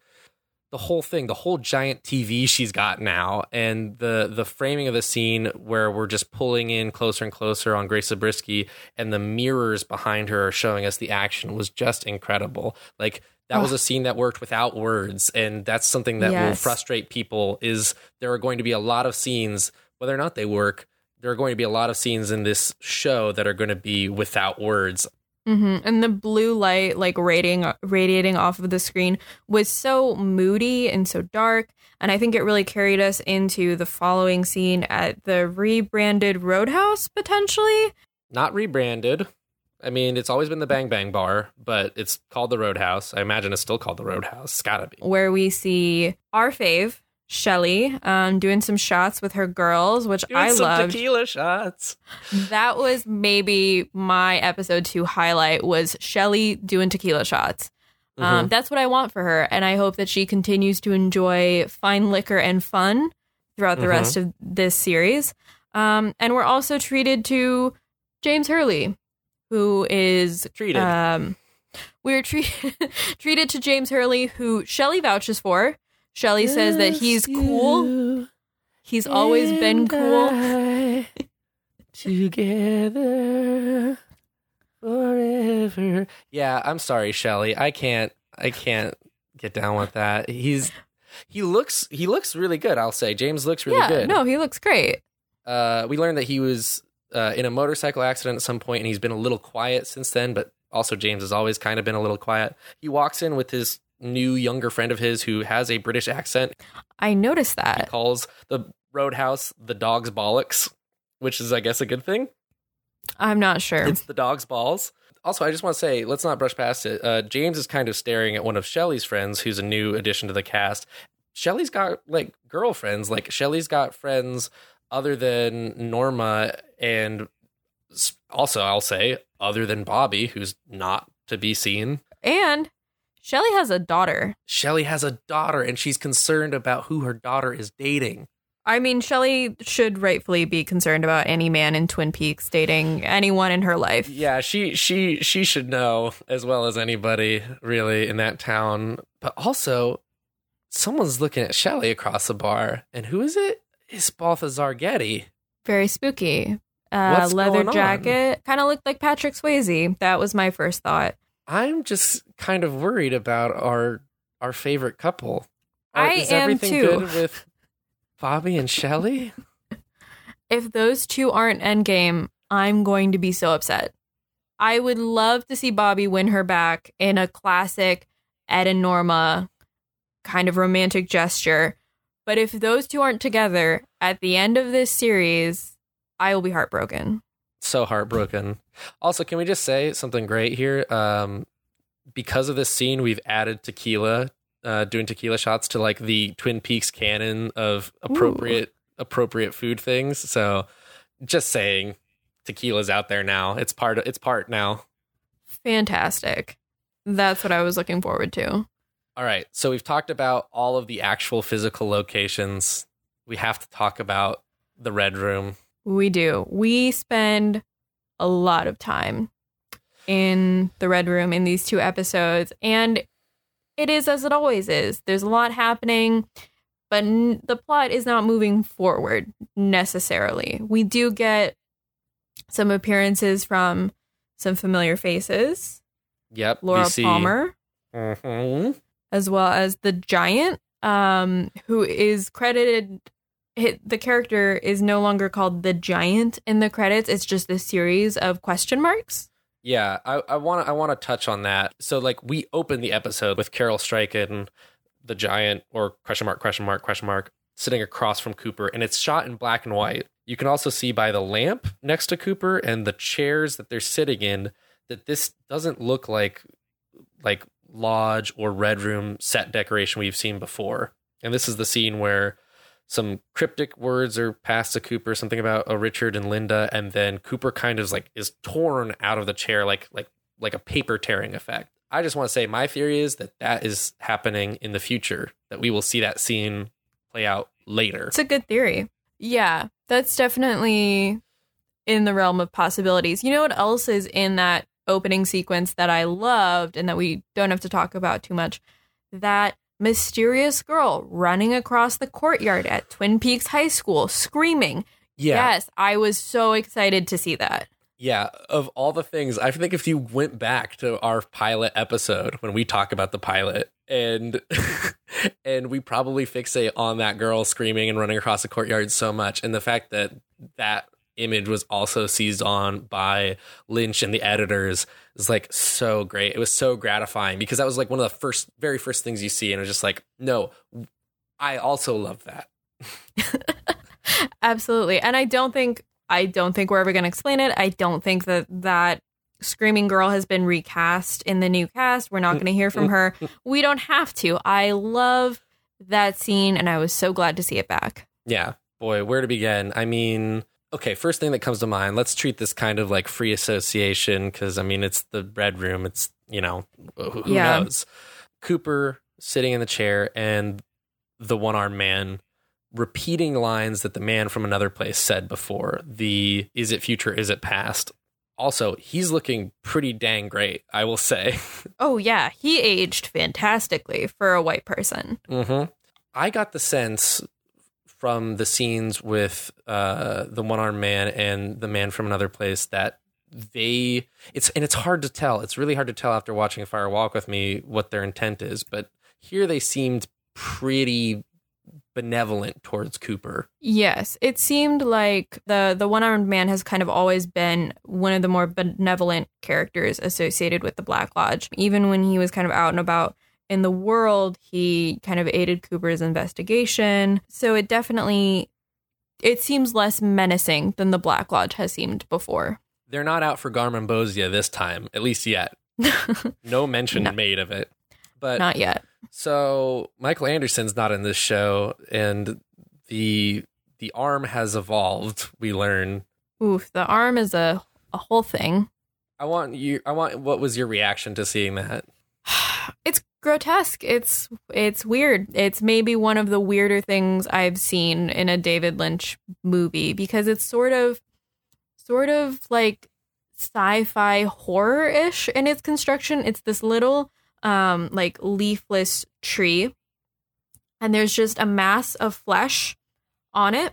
the whole thing, the whole giant TV she's got now, and the the framing of the scene where we're just pulling in closer and closer on Grace Zabriskie, and the mirrors behind her are showing us the action was just incredible. Like that was a scene that worked without words, and that's something that will frustrate people. Is there are going to be a lot of scenes, whether or not they work, there are going to be a lot of scenes in this show that are going to be without words. hmm And the blue light, like radiating radiating off of the screen, was so moody and so dark. And I think it really carried us into the following scene at the rebranded Roadhouse, potentially. Not rebranded. I mean, it's always been the Bang Bang Bar, but it's called the Roadhouse. I imagine it's still called the Roadhouse. It's gotta be. where we see our fave, Shelly, um, doing some shots with her girls, which Doing I some loved. tequila shots. That was maybe my episode two highlight was Shelly doing tequila shots. Um, that's what I want for her, and I hope that she continues to enjoy fine liquor and fun throughout the Mhm. rest of this series. Um, and we're also treated to James Hurley, who is Treated. um, we're treated [laughs] treated to James Hurley, who Shelly vouches for. Shelly says that he's cool. He's always been cool. [laughs] together forever. Yeah, I'm sorry, Shelly. I can't. I can't get down with that. He's he looks he looks really good. I'll say James looks really yeah, good. no, he looks great. Uh, we learned that he was uh, in a motorcycle accident at some point, and he's been a little quiet since then. But Also, James has always kind of been a little quiet. He walks in with his new younger friend of his who has a British accent. I noticed that. He calls the roadhouse the dog's bollocks, which is, I guess, a good thing. I'm not sure. It's the dog's balls. Also, I just want to say, let's not brush past it. Uh, James is kind of staring at one of Shelly's friends, who's a new addition to the cast. Shelly's got like girlfriends. Like Shelly's got friends other than Norma, and also I'll say other than Bobby, who's not to be seen. and Shelly has a daughter. Shelly has a daughter, and she's concerned about who her daughter is dating. I mean, Shelly should rightfully be concerned about any man in Twin Peaks dating anyone in her life. Yeah, she she she should know as well as anybody really in that town. But also, someone's looking at Shelly across the bar, and who is it? It's Balthazar Getty. Very spooky. Uh, leather jacket. Kind of looked like Patrick Swayze. That was my first thought. I'm just kind of worried about our our favorite couple. Are- I is am everything too. good with Bobby and Shelly? [laughs] If those two aren't endgame, I'm going to be so upset. I would love to see Bobby win her back in a classic Ed and Norma kind of romantic gesture. But if those two aren't together at the end of this series, I will be heartbroken. So heartbroken. Also, can we just say something great here? Um, because of this scene, we've added tequila, uh, doing tequila shots to like the Twin Peaks canon of appropriate appropriate food things. So, just saying, tequila's out there now. It's part. Of, It's part now. Fantastic. That's what I was looking forward to. All right. So we've talked about all of the actual physical locations. We have to talk about the red room. We do. We spend a lot of time in the Red Room in these two episodes, and it is as it always is. There's a lot happening, but n- the plot is not moving forward necessarily. We do get some appearances from some familiar faces Yep. Laura Palmer, Mhm. as well as the giant, um, who is credited. Hit, the character is no longer called the giant in the credits. It's just a series of question marks. Yeah, I want I want to touch on that. So like we open the episode with Carel Struycken, the giant or question mark question mark question mark sitting across from Cooper and it's shot in black and white. You can also see by the lamp next to Cooper and the chairs that they're sitting in that this doesn't look like like lodge or red room set decoration we've seen before. And this is the scene where some cryptic words are passed to Cooper, something about a Richard and Linda, and then Cooper kind of is like is torn out of the chair like like like a paper tearing effect. I just want to say my theory is that that is happening in the future. That we will see that scene play out later. It's a good theory. Yeah, that's definitely in the realm of possibilities. You know what else is in that opening sequence that I loved and that we don't have to talk about too much? That mysterious girl running across the courtyard at Twin Peaks High School screaming. Yeah, Yes, I was so excited to see that. yeah. Of all the things, I think if you went back to our pilot episode when we talk about the pilot, and [laughs] and we probably fixate on that girl screaming and running across the courtyard so much, and the fact that that image was also seized on by Lynch and the editors is like so great. It was so gratifying because that was like one of the first, very first things you see, and it was just like, no, I also love that. [laughs] Absolutely. And I don't think I don't think we're ever going to explain it. I don't think that that screaming girl has been recast in the new cast. We're not going to hear from her. [laughs] We don't have to. I love that scene and I was so glad to see it back. Yeah, boy, where to begin? I mean, okay, first thing that comes to mind, let's treat this kind of like free association because I mean, it's the red room. It's, you know, who, who Yeah. knows? Cooper sitting in the chair and the one armed man repeating lines that the man from another place said before the is it future, is it past? Also, he's looking pretty dang great, I will say. [laughs] Oh yeah, he aged fantastically for a white person. hmm I got the sense from the scenes with uh, the one armed man and the man from another place that they it's and it's hard to tell. It's really hard to tell after watching a Fire Walk with Me what their intent is, but here they seemed pretty benevolent towards Cooper. Yes, it seemed like the the one armed man has kind of always been one of the more benevolent characters associated with the Black Lodge. Even when he was kind of out and about in the world, he kind of aided Cooper's investigation. So it definitely it seems less menacing than the Black Lodge has seemed before. They're not out for Garmonbozia this time, at least yet. [laughs] no mention No. made of it. But Not yet. So Michael Anderson's not in this show, and the the arm has evolved. We learn. Oof, the arm is a a whole thing. I want you. I want. What was your reaction to seeing that? Grotesque. It's it's weird. It's maybe one of the weirder things I've seen in a David Lynch movie because it's sort of sort of like sci-fi horror-ish in its construction. It's this little um like leafless tree and there's just a mass of flesh on it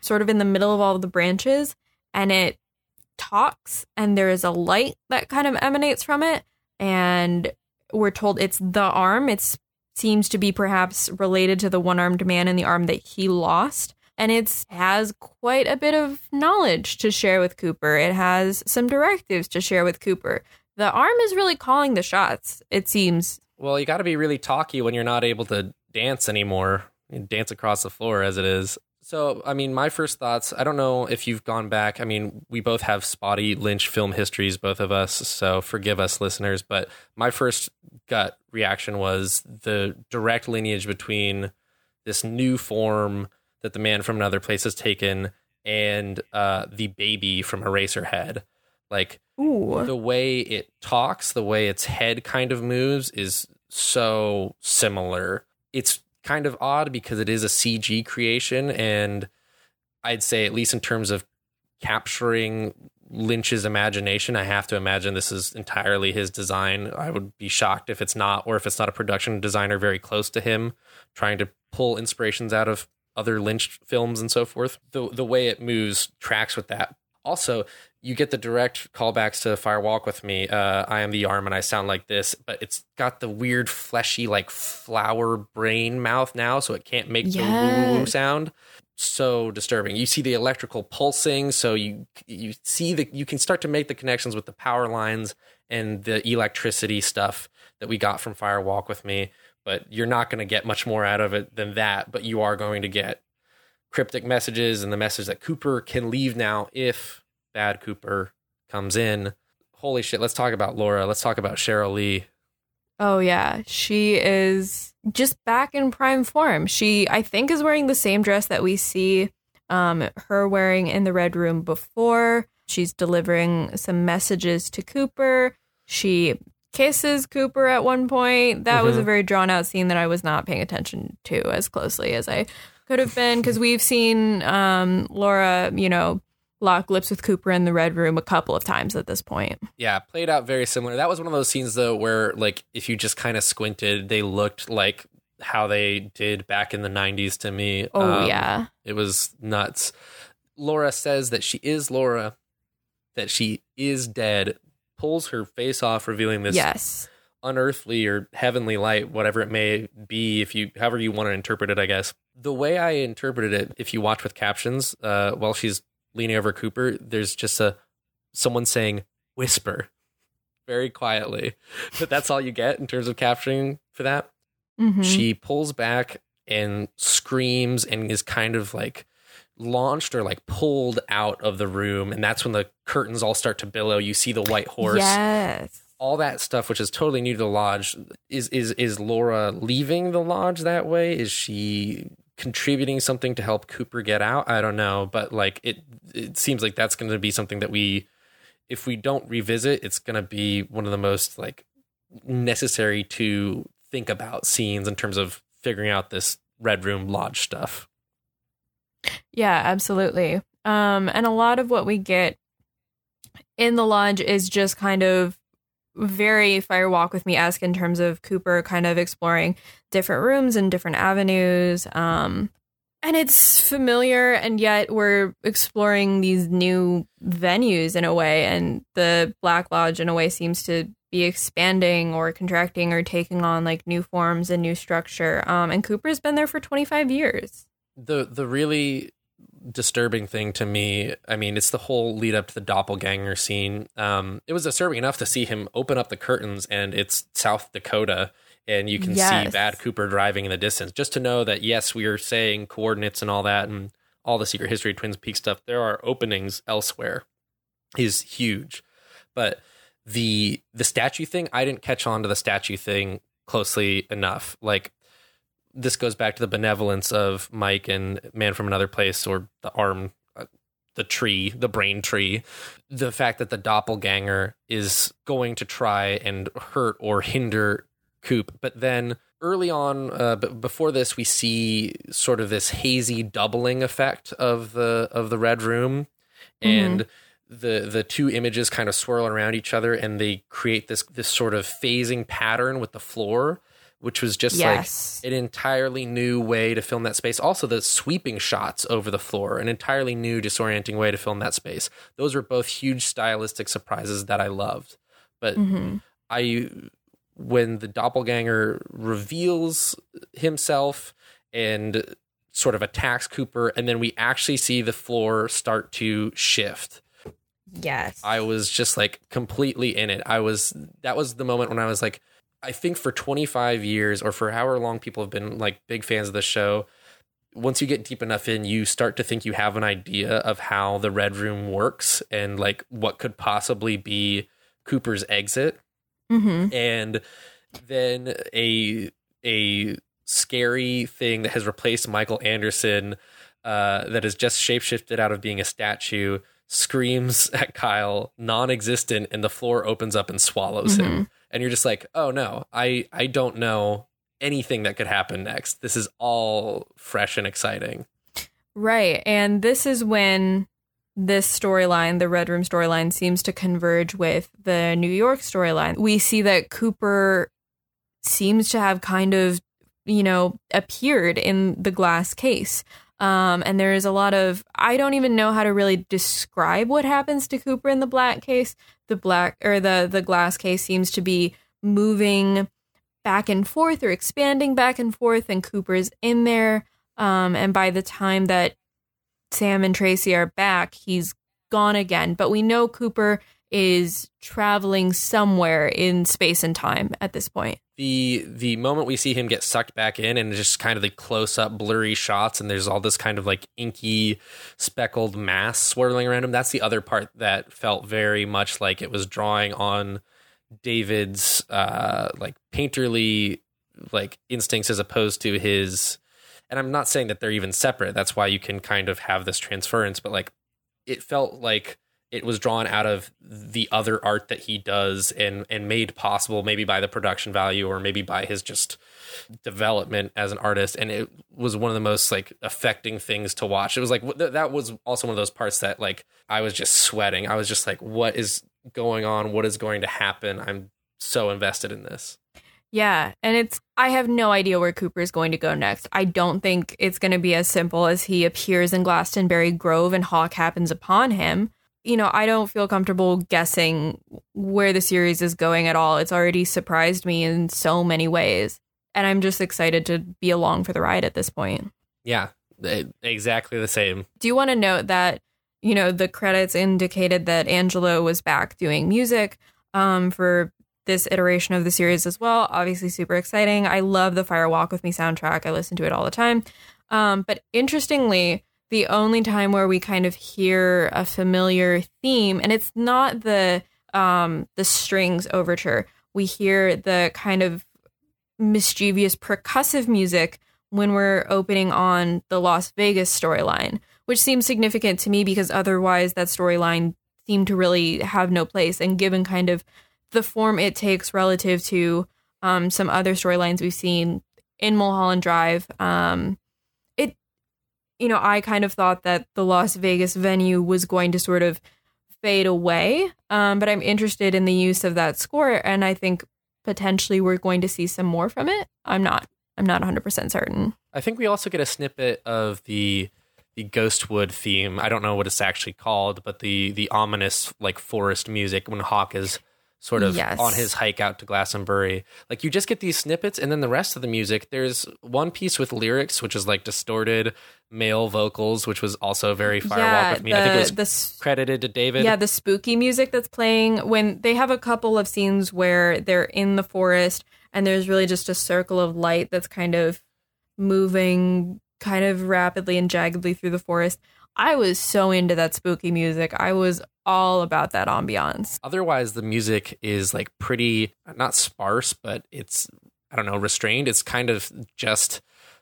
sort of in the middle of all the branches and it talks and there is a light that kind of emanates from it and we're told it's the arm. It seems to be perhaps related to the one-armed man and the arm that he lost. And it has quite a bit of knowledge to share with Cooper. It has some directives to share with Cooper. The arm is really calling the shots, it seems. Well, you got to be really talky when you're not able to dance anymore. Dance across the floor as it is. So, I mean, my first thoughts. I don't know if you've gone back. I mean, we both have spotty Lynch film histories, both of us. So, forgive us, listeners. But my first gut reaction was the direct lineage between this new form that the man from another place has taken and uh, the baby from Eraserhead. Like Ooh. the way it talks, the way its head kind of moves is so similar. It's kind of odd because it is a CG creation, and I'd say, at least in terms of capturing Lynch's imagination, I have to imagine this is entirely his design. I would be shocked if it's not, or if it's not a production designer very close to him trying to pull inspirations out of other Lynch films and so forth. The the way it moves tracks with that. Also, you get the direct callbacks to Fire Walk with Me. Uh, I am the arm and I sound like this, but it's got the weird fleshy like flower brain mouth now, so it can't make the woo woo sound. So disturbing. You see the electrical pulsing, so you you see that you can start to make the connections with the power lines and the electricity stuff that we got from Fire Walk with Me. But you're not going to get much more out of it than that. But you are going to get cryptic messages and the message that Cooper can leave now if bad Cooper comes in. Holy shit, let's talk about Laura. Let's talk about Cheryl Lee. Oh yeah, she is just back in prime form. She I think is wearing the same dress that we see um her wearing in the red room before. She's delivering some messages to Cooper. She kisses Cooper at one point. That was a Mhm. very drawn out scene that I was not paying attention to as closely as I could have been because we've seen um Laura, you know, lock lips with Cooper in the red room a couple of times at this point. Yeah, played out very similar. That was one of those scenes though where like if you just kind of squinted, they looked like how they did back in the 90s to me. Oh Um, yeah. It was nuts. Laura says that she is Laura, that she is dead, pulls her face off, revealing this Yes. unearthly or heavenly light, whatever it may be, if you however you want to interpret it, I guess. The way I interpreted it, if you watch with captions, uh, while she's leaning over Cooper, there's just a someone saying whisper very quietly. But that's all you get in terms of capturing for that. Mhm. She pulls back and screams and is kind of like launched or like pulled out of the room and that's when the curtains all start to billow you see the white horse Yes. all that stuff which is totally new to the lodge is is is Laura leaving the lodge that way is she contributing something to help Cooper get out I don't know but like it it seems like that's going to be something that we if we don't revisit it's going to be one of the most like necessary to think about scenes in terms of figuring out this red room lodge stuff Yeah, absolutely. Um, and a lot of what we get in the lodge is just kind of very Fire Walk with Me esque in terms of Cooper kind of exploring different rooms and different avenues. Um, and it's familiar, and yet we're exploring these new venues in a way. And the Black Lodge, in a way, seems to be expanding or contracting or taking on like new forms and new structure. Um, and Cooper's been there for 25 years. The the really disturbing thing to me, I mean, it's the whole lead up to the doppelganger scene. Um, it was disturbing enough to see him open up the curtains and it's South Dakota and you can Yes. see Bad Cooper driving in the distance. Just to know that yes, we are saying coordinates and all that and all the secret history Twin Peaks stuff. There are openings elsewhere. Is huge, but the the statue thing, I didn't catch on to the statue thing closely enough. Like this goes back to the benevolence of Mike and Man from Another Place or the arm, uh, the tree, the brain tree. The fact that the doppelganger is going to try and hurt or hinder Coop, but then early on, uh, before this, we see sort of this hazy doubling effect of the of the red room, and the the two images kind of swirl around each other, and they create this this sort of phasing pattern with the floor, which was just Yes. like an entirely new way to film that space. Also, the sweeping shots over the floor, an entirely new disorienting way to film that space. Those were both huge stylistic surprises that I loved. But hmm I when the doppelganger reveals himself and sort of attacks Cooper and then we actually see the floor start to shift. Yes. I was just like completely in it. I was that was the moment when I was like I think for 25 years or for however long people have been like big fans of the show once you get deep enough in you start to think you have an idea of how the red room works and like what could possibly be Cooper's exit. Hmm and then a a scary thing that has replaced Michael Anderson uh, that has just shapeshifted out of being a statue screams at Kyle non-existent and the floor opens up and swallows him and you're just like oh no I I don't know anything that could happen next this is all fresh and exciting Right. And this is when this storyline, the Red Room storyline, seems to converge with the New York storyline. We see that Cooper seems to have kind of, you know, appeared in the glass case. Um, and there is a lot of, I don't even know how to really describe what happens to Cooper in the black case. The black or the, the glass case seems to be moving back and forth or expanding back and forth, and Cooper's in there. Um, and by the time that Sam and Tracy are back, he's gone again. But we know Cooper is traveling somewhere in space and time at this point. the the moment we see him get sucked back in and just kind of the close up blurry shots and there's all this kind of like inky speckled mass swirling around him that's the other part that felt very much like it was drawing on David's uh like painterly like instincts as opposed to his and I'm not saying that they're even separate that's why you can kind of have this transference but like it felt like it was drawn out of the other art that he does and and made possible maybe by the production value or maybe by his just development as an artist. And it was one of the most like affecting things to watch. It was like th- that was also one of those parts that like i was just sweating. I was just like what is going on? What is going to happen? I'm so invested in this. Yeah, and it's I have no idea where Cooper is going to go next. I don't think it's going to be as simple as he appears in Glastonbury Grove and Hawk happens upon him. You know, I don't feel comfortable guessing where the series is going at all. It's already surprised me in so many ways, and I'm just excited to be along for the ride at this point. yeah exactly the same Do you want to note that, you know, the credits indicated that Angelo was back doing music um, for this iteration of the series as well? Obviously, super exciting. I love the Fire Walk with Me soundtrack. I listen to it all the time. Um, but interestingly, the only time where we kind of hear a familiar theme, and it's not the um, the strings overture, we hear the kind of mischievous percussive music when we're opening on the Las Vegas storyline, which seems significant to me because otherwise that storyline seemed to really have no place. And given kind of the form it takes relative to um, some other storylines we've seen in Mulholland Drive, um, you know, I kind of thought that the Las Vegas venue was going to sort of fade away. Um, but I'm interested in the use of that score, and I think potentially we're going to see some more from it. I'm not. I'm not 100% certain. I think we also get a snippet of the the Ghostwood theme. I don't know what it's actually called, but the the ominous like forest music when Hawk is sort of Yes. on his hike out to Glastonbury. Like you just get these snippets, and then the rest of the music. There's one piece with lyrics, which is like distorted male vocals, which was also very Firewalk yeah, with me. I think it was the credited to David. Yeah, the spooky music that's playing when they have a couple of scenes where they're in the forest and there's really just a circle of light that's kind of moving kind of rapidly and jaggedly through the forest. I was so into that spooky music. I was all about that ambiance. Otherwise, the music is like pretty not sparse, but it's I don't know restrained. It's kind of just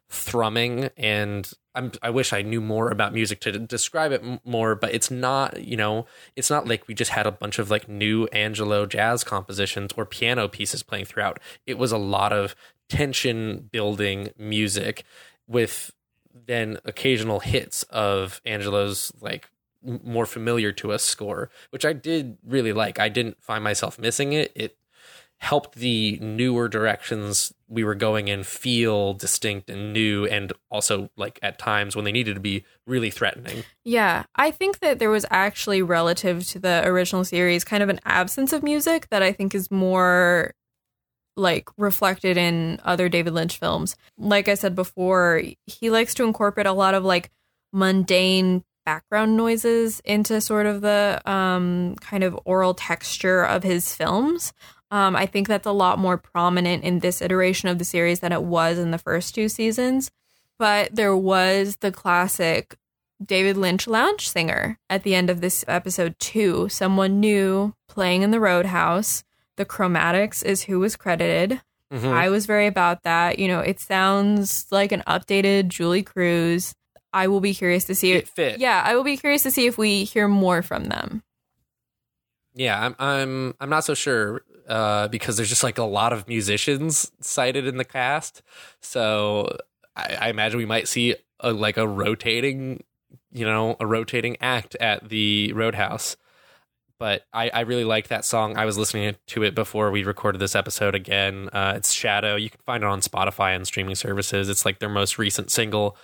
thrumming, and I'm I wish I knew more about music to describe it more. But it's not you know it's not like we just had a bunch of like new Angelo jazz compositions or piano pieces playing throughout. It was a lot of tension building music with then occasional hits of Angelo's like more familiar to us score, which I did really like. I didn't find myself missing it. It helped the newer directions we were going in feel distinct and new and also like at times when they needed to be really threatening. Yeah, I think that there was actually relative to the original series kind of an absence of music that I think is more like reflected in other David Lynch films. Like I said before, he likes to incorporate a lot of like mundane background noises into sort of the um kind of aural texture of his films. Um, I think that's a lot more prominent in this iteration of the series than it was in the first two seasons. But there was the classic David Lynch lounge singer at the end of this episode too. Someone new playing in the Roadhouse. The Chromatics is who was credited. Mhm. I was very about that. You know, it sounds like an updated Julee Cruise. I will be curious to see it fit. Yeah, I will be curious to see if we hear more from them. Yeah, I'm I'm I'm not so sure uh, because there's just like a lot of musicians cited in the cast. So I, I imagine we might see a, like a rotating, you know, a rotating act at the Roadhouse. But I, I really like that song. I was listening to it before we recorded this episode again. Uh, it's Shadow. You can find it on Spotify and streaming services. It's like their most recent single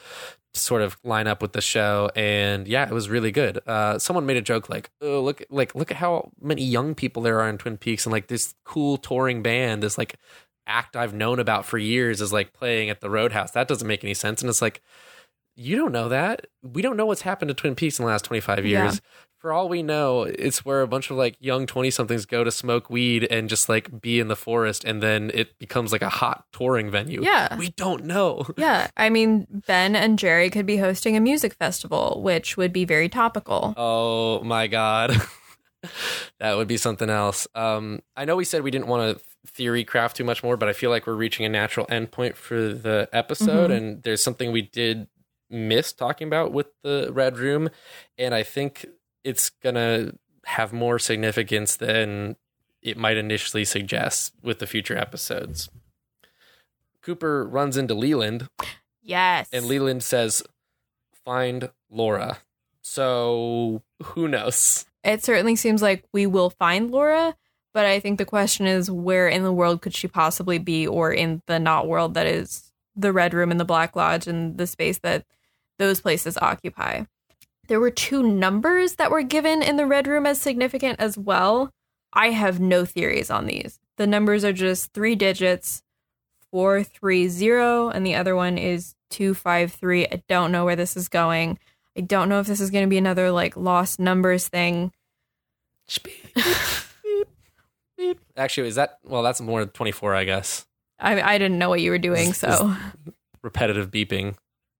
to sort of line up with the show and yeah it was really good uh someone made a joke like oh look like look at how many young people there are in twin peaks and like this cool touring band this like act i've known about for years is like playing at the roadhouse that doesn't make any sense and it's like you don't know that we don't know what's happened to twin peaks in the last 25 years Yeah. For all we know it's where a bunch of like young 20 somethings go to smoke weed and just like be in the forest and then it becomes like a hot touring venue Yeah. we don't know [laughs] Yeah, I mean, Ben and Jerry could be hosting a music festival, which would be very topical. Oh my god. [laughs] that would be something else. Um, I know we said we didn't want to theory craft too much more, but I feel like we're reaching a natural endpoint for the episode, Mhm. and there's something we did miss talking about with the Red Room, and I think it's gonna have more significance than it might initially suggest with the future episodes. Cooper runs into Leland Yes. and Leland says, "Find Laura." So who knows? it certainly seems like we will find Laura, but I think the question is where in the world could she possibly be, or in the not world that is the Red Room and the Black Lodge and the space that those places occupy. There were two numbers that were given in the Red Room as significant as well. I have no theories on these. The numbers are just three digits 430, and the other one is 253. I don't know where this is going. I don't know if this is going to be another like lost numbers thing. [laughs] Actually, is that well? That's more than twenty-four, I guess. I I didn't know what you were doing, so Repetitive beeping.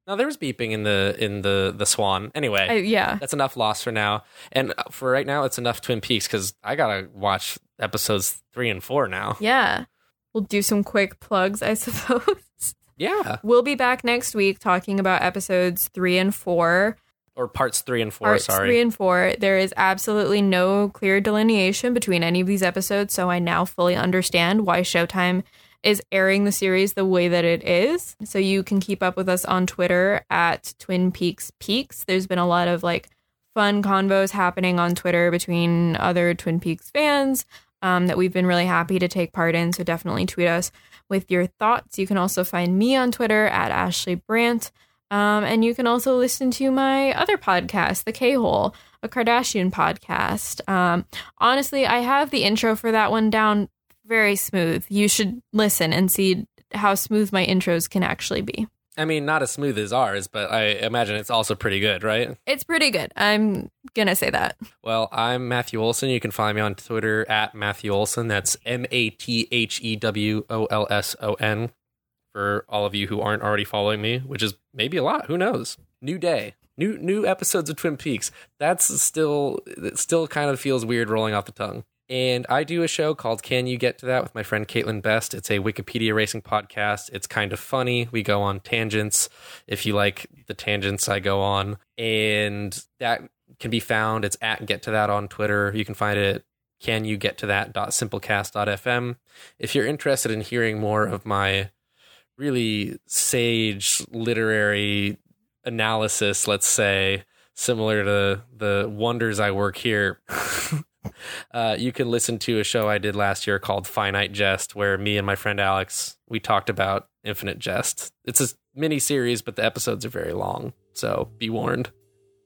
No, there was beeping in the in the the Swan. Anyway, I, yeah. that's enough loss for now. And uh, for right now, it's enough Twin Peaks because I gotta watch episodes three and four now. Yeah. We'll do some quick plugs, I [laughs] suppose. Yeah, we'll be back next week talking about episodes three and four. or parts three and four. Parts sorry. three and four. There is absolutely no clear delineation between any of these episodes, so I now fully understand why Showtime is airing the series the way that it is. So you can keep up with us on Twitter at Twin Peaks Peaks. There's been a lot of like fun convos happening on Twitter between other Twin Peaks fans um, that we've been really happy to take part in. So definitely tweet us with your thoughts. You can also find me on Twitter at Ashley Brandt. Um, and you can also listen to my other podcast, The K Hole. a Kardashian podcast. Um, honestly, I have the intro for that one down very smooth. You should listen and see how smooth my intros can actually be. I mean, not as smooth as ours, but I imagine it's also pretty good, right? It's pretty good. I'm going to say that. Well, I'm Matthew Olson. You can find me on Twitter at Matthew Olson. That's M A T H E W O L S O N for all of you who aren't already following me, which is maybe a lot. Who knows? New day. New new episodes of Twin Peaks. That's still it still kind of feels weird rolling off the tongue. And I do a show called Can You Get to That with my friend Caitlin Best. It's a Wikipedia racing podcast. It's kind of funny. We go on tangents. If you like the tangents I go on, and that can be found. It's at Get to That on Twitter. You can find it can you get to that if you're interested in hearing more of my really sage literary analysis let's say similar to the wonders i work here [laughs] uh, you can listen to a show I did last year called Finite Jest, where me and my friend Alex we talked about Infinite Jest. It's a mini series, but the episodes are very long, so be warned.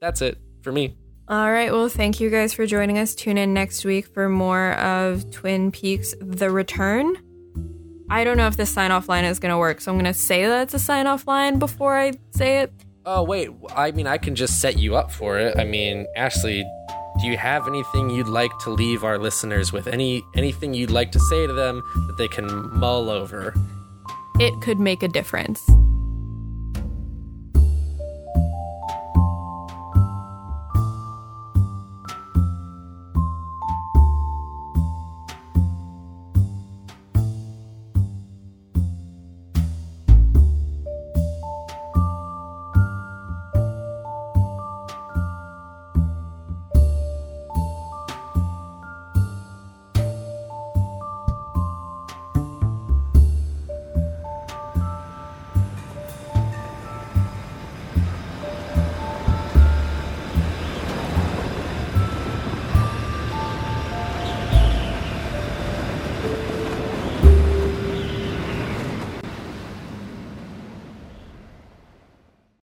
That's it for me. All right. Well, thank you guys for joining us. Tune in next week for more of Twin Peaks The Return. I don't know if this sign off line is going to work, so I'm going to say that it's a sign off line before I say it. Oh, wait. I mean, I can just set you up for it. I mean, Ashley, do you have anything you'd like to leave our listeners with? Any anything you'd like to say to them that they can mull over? It could make a difference.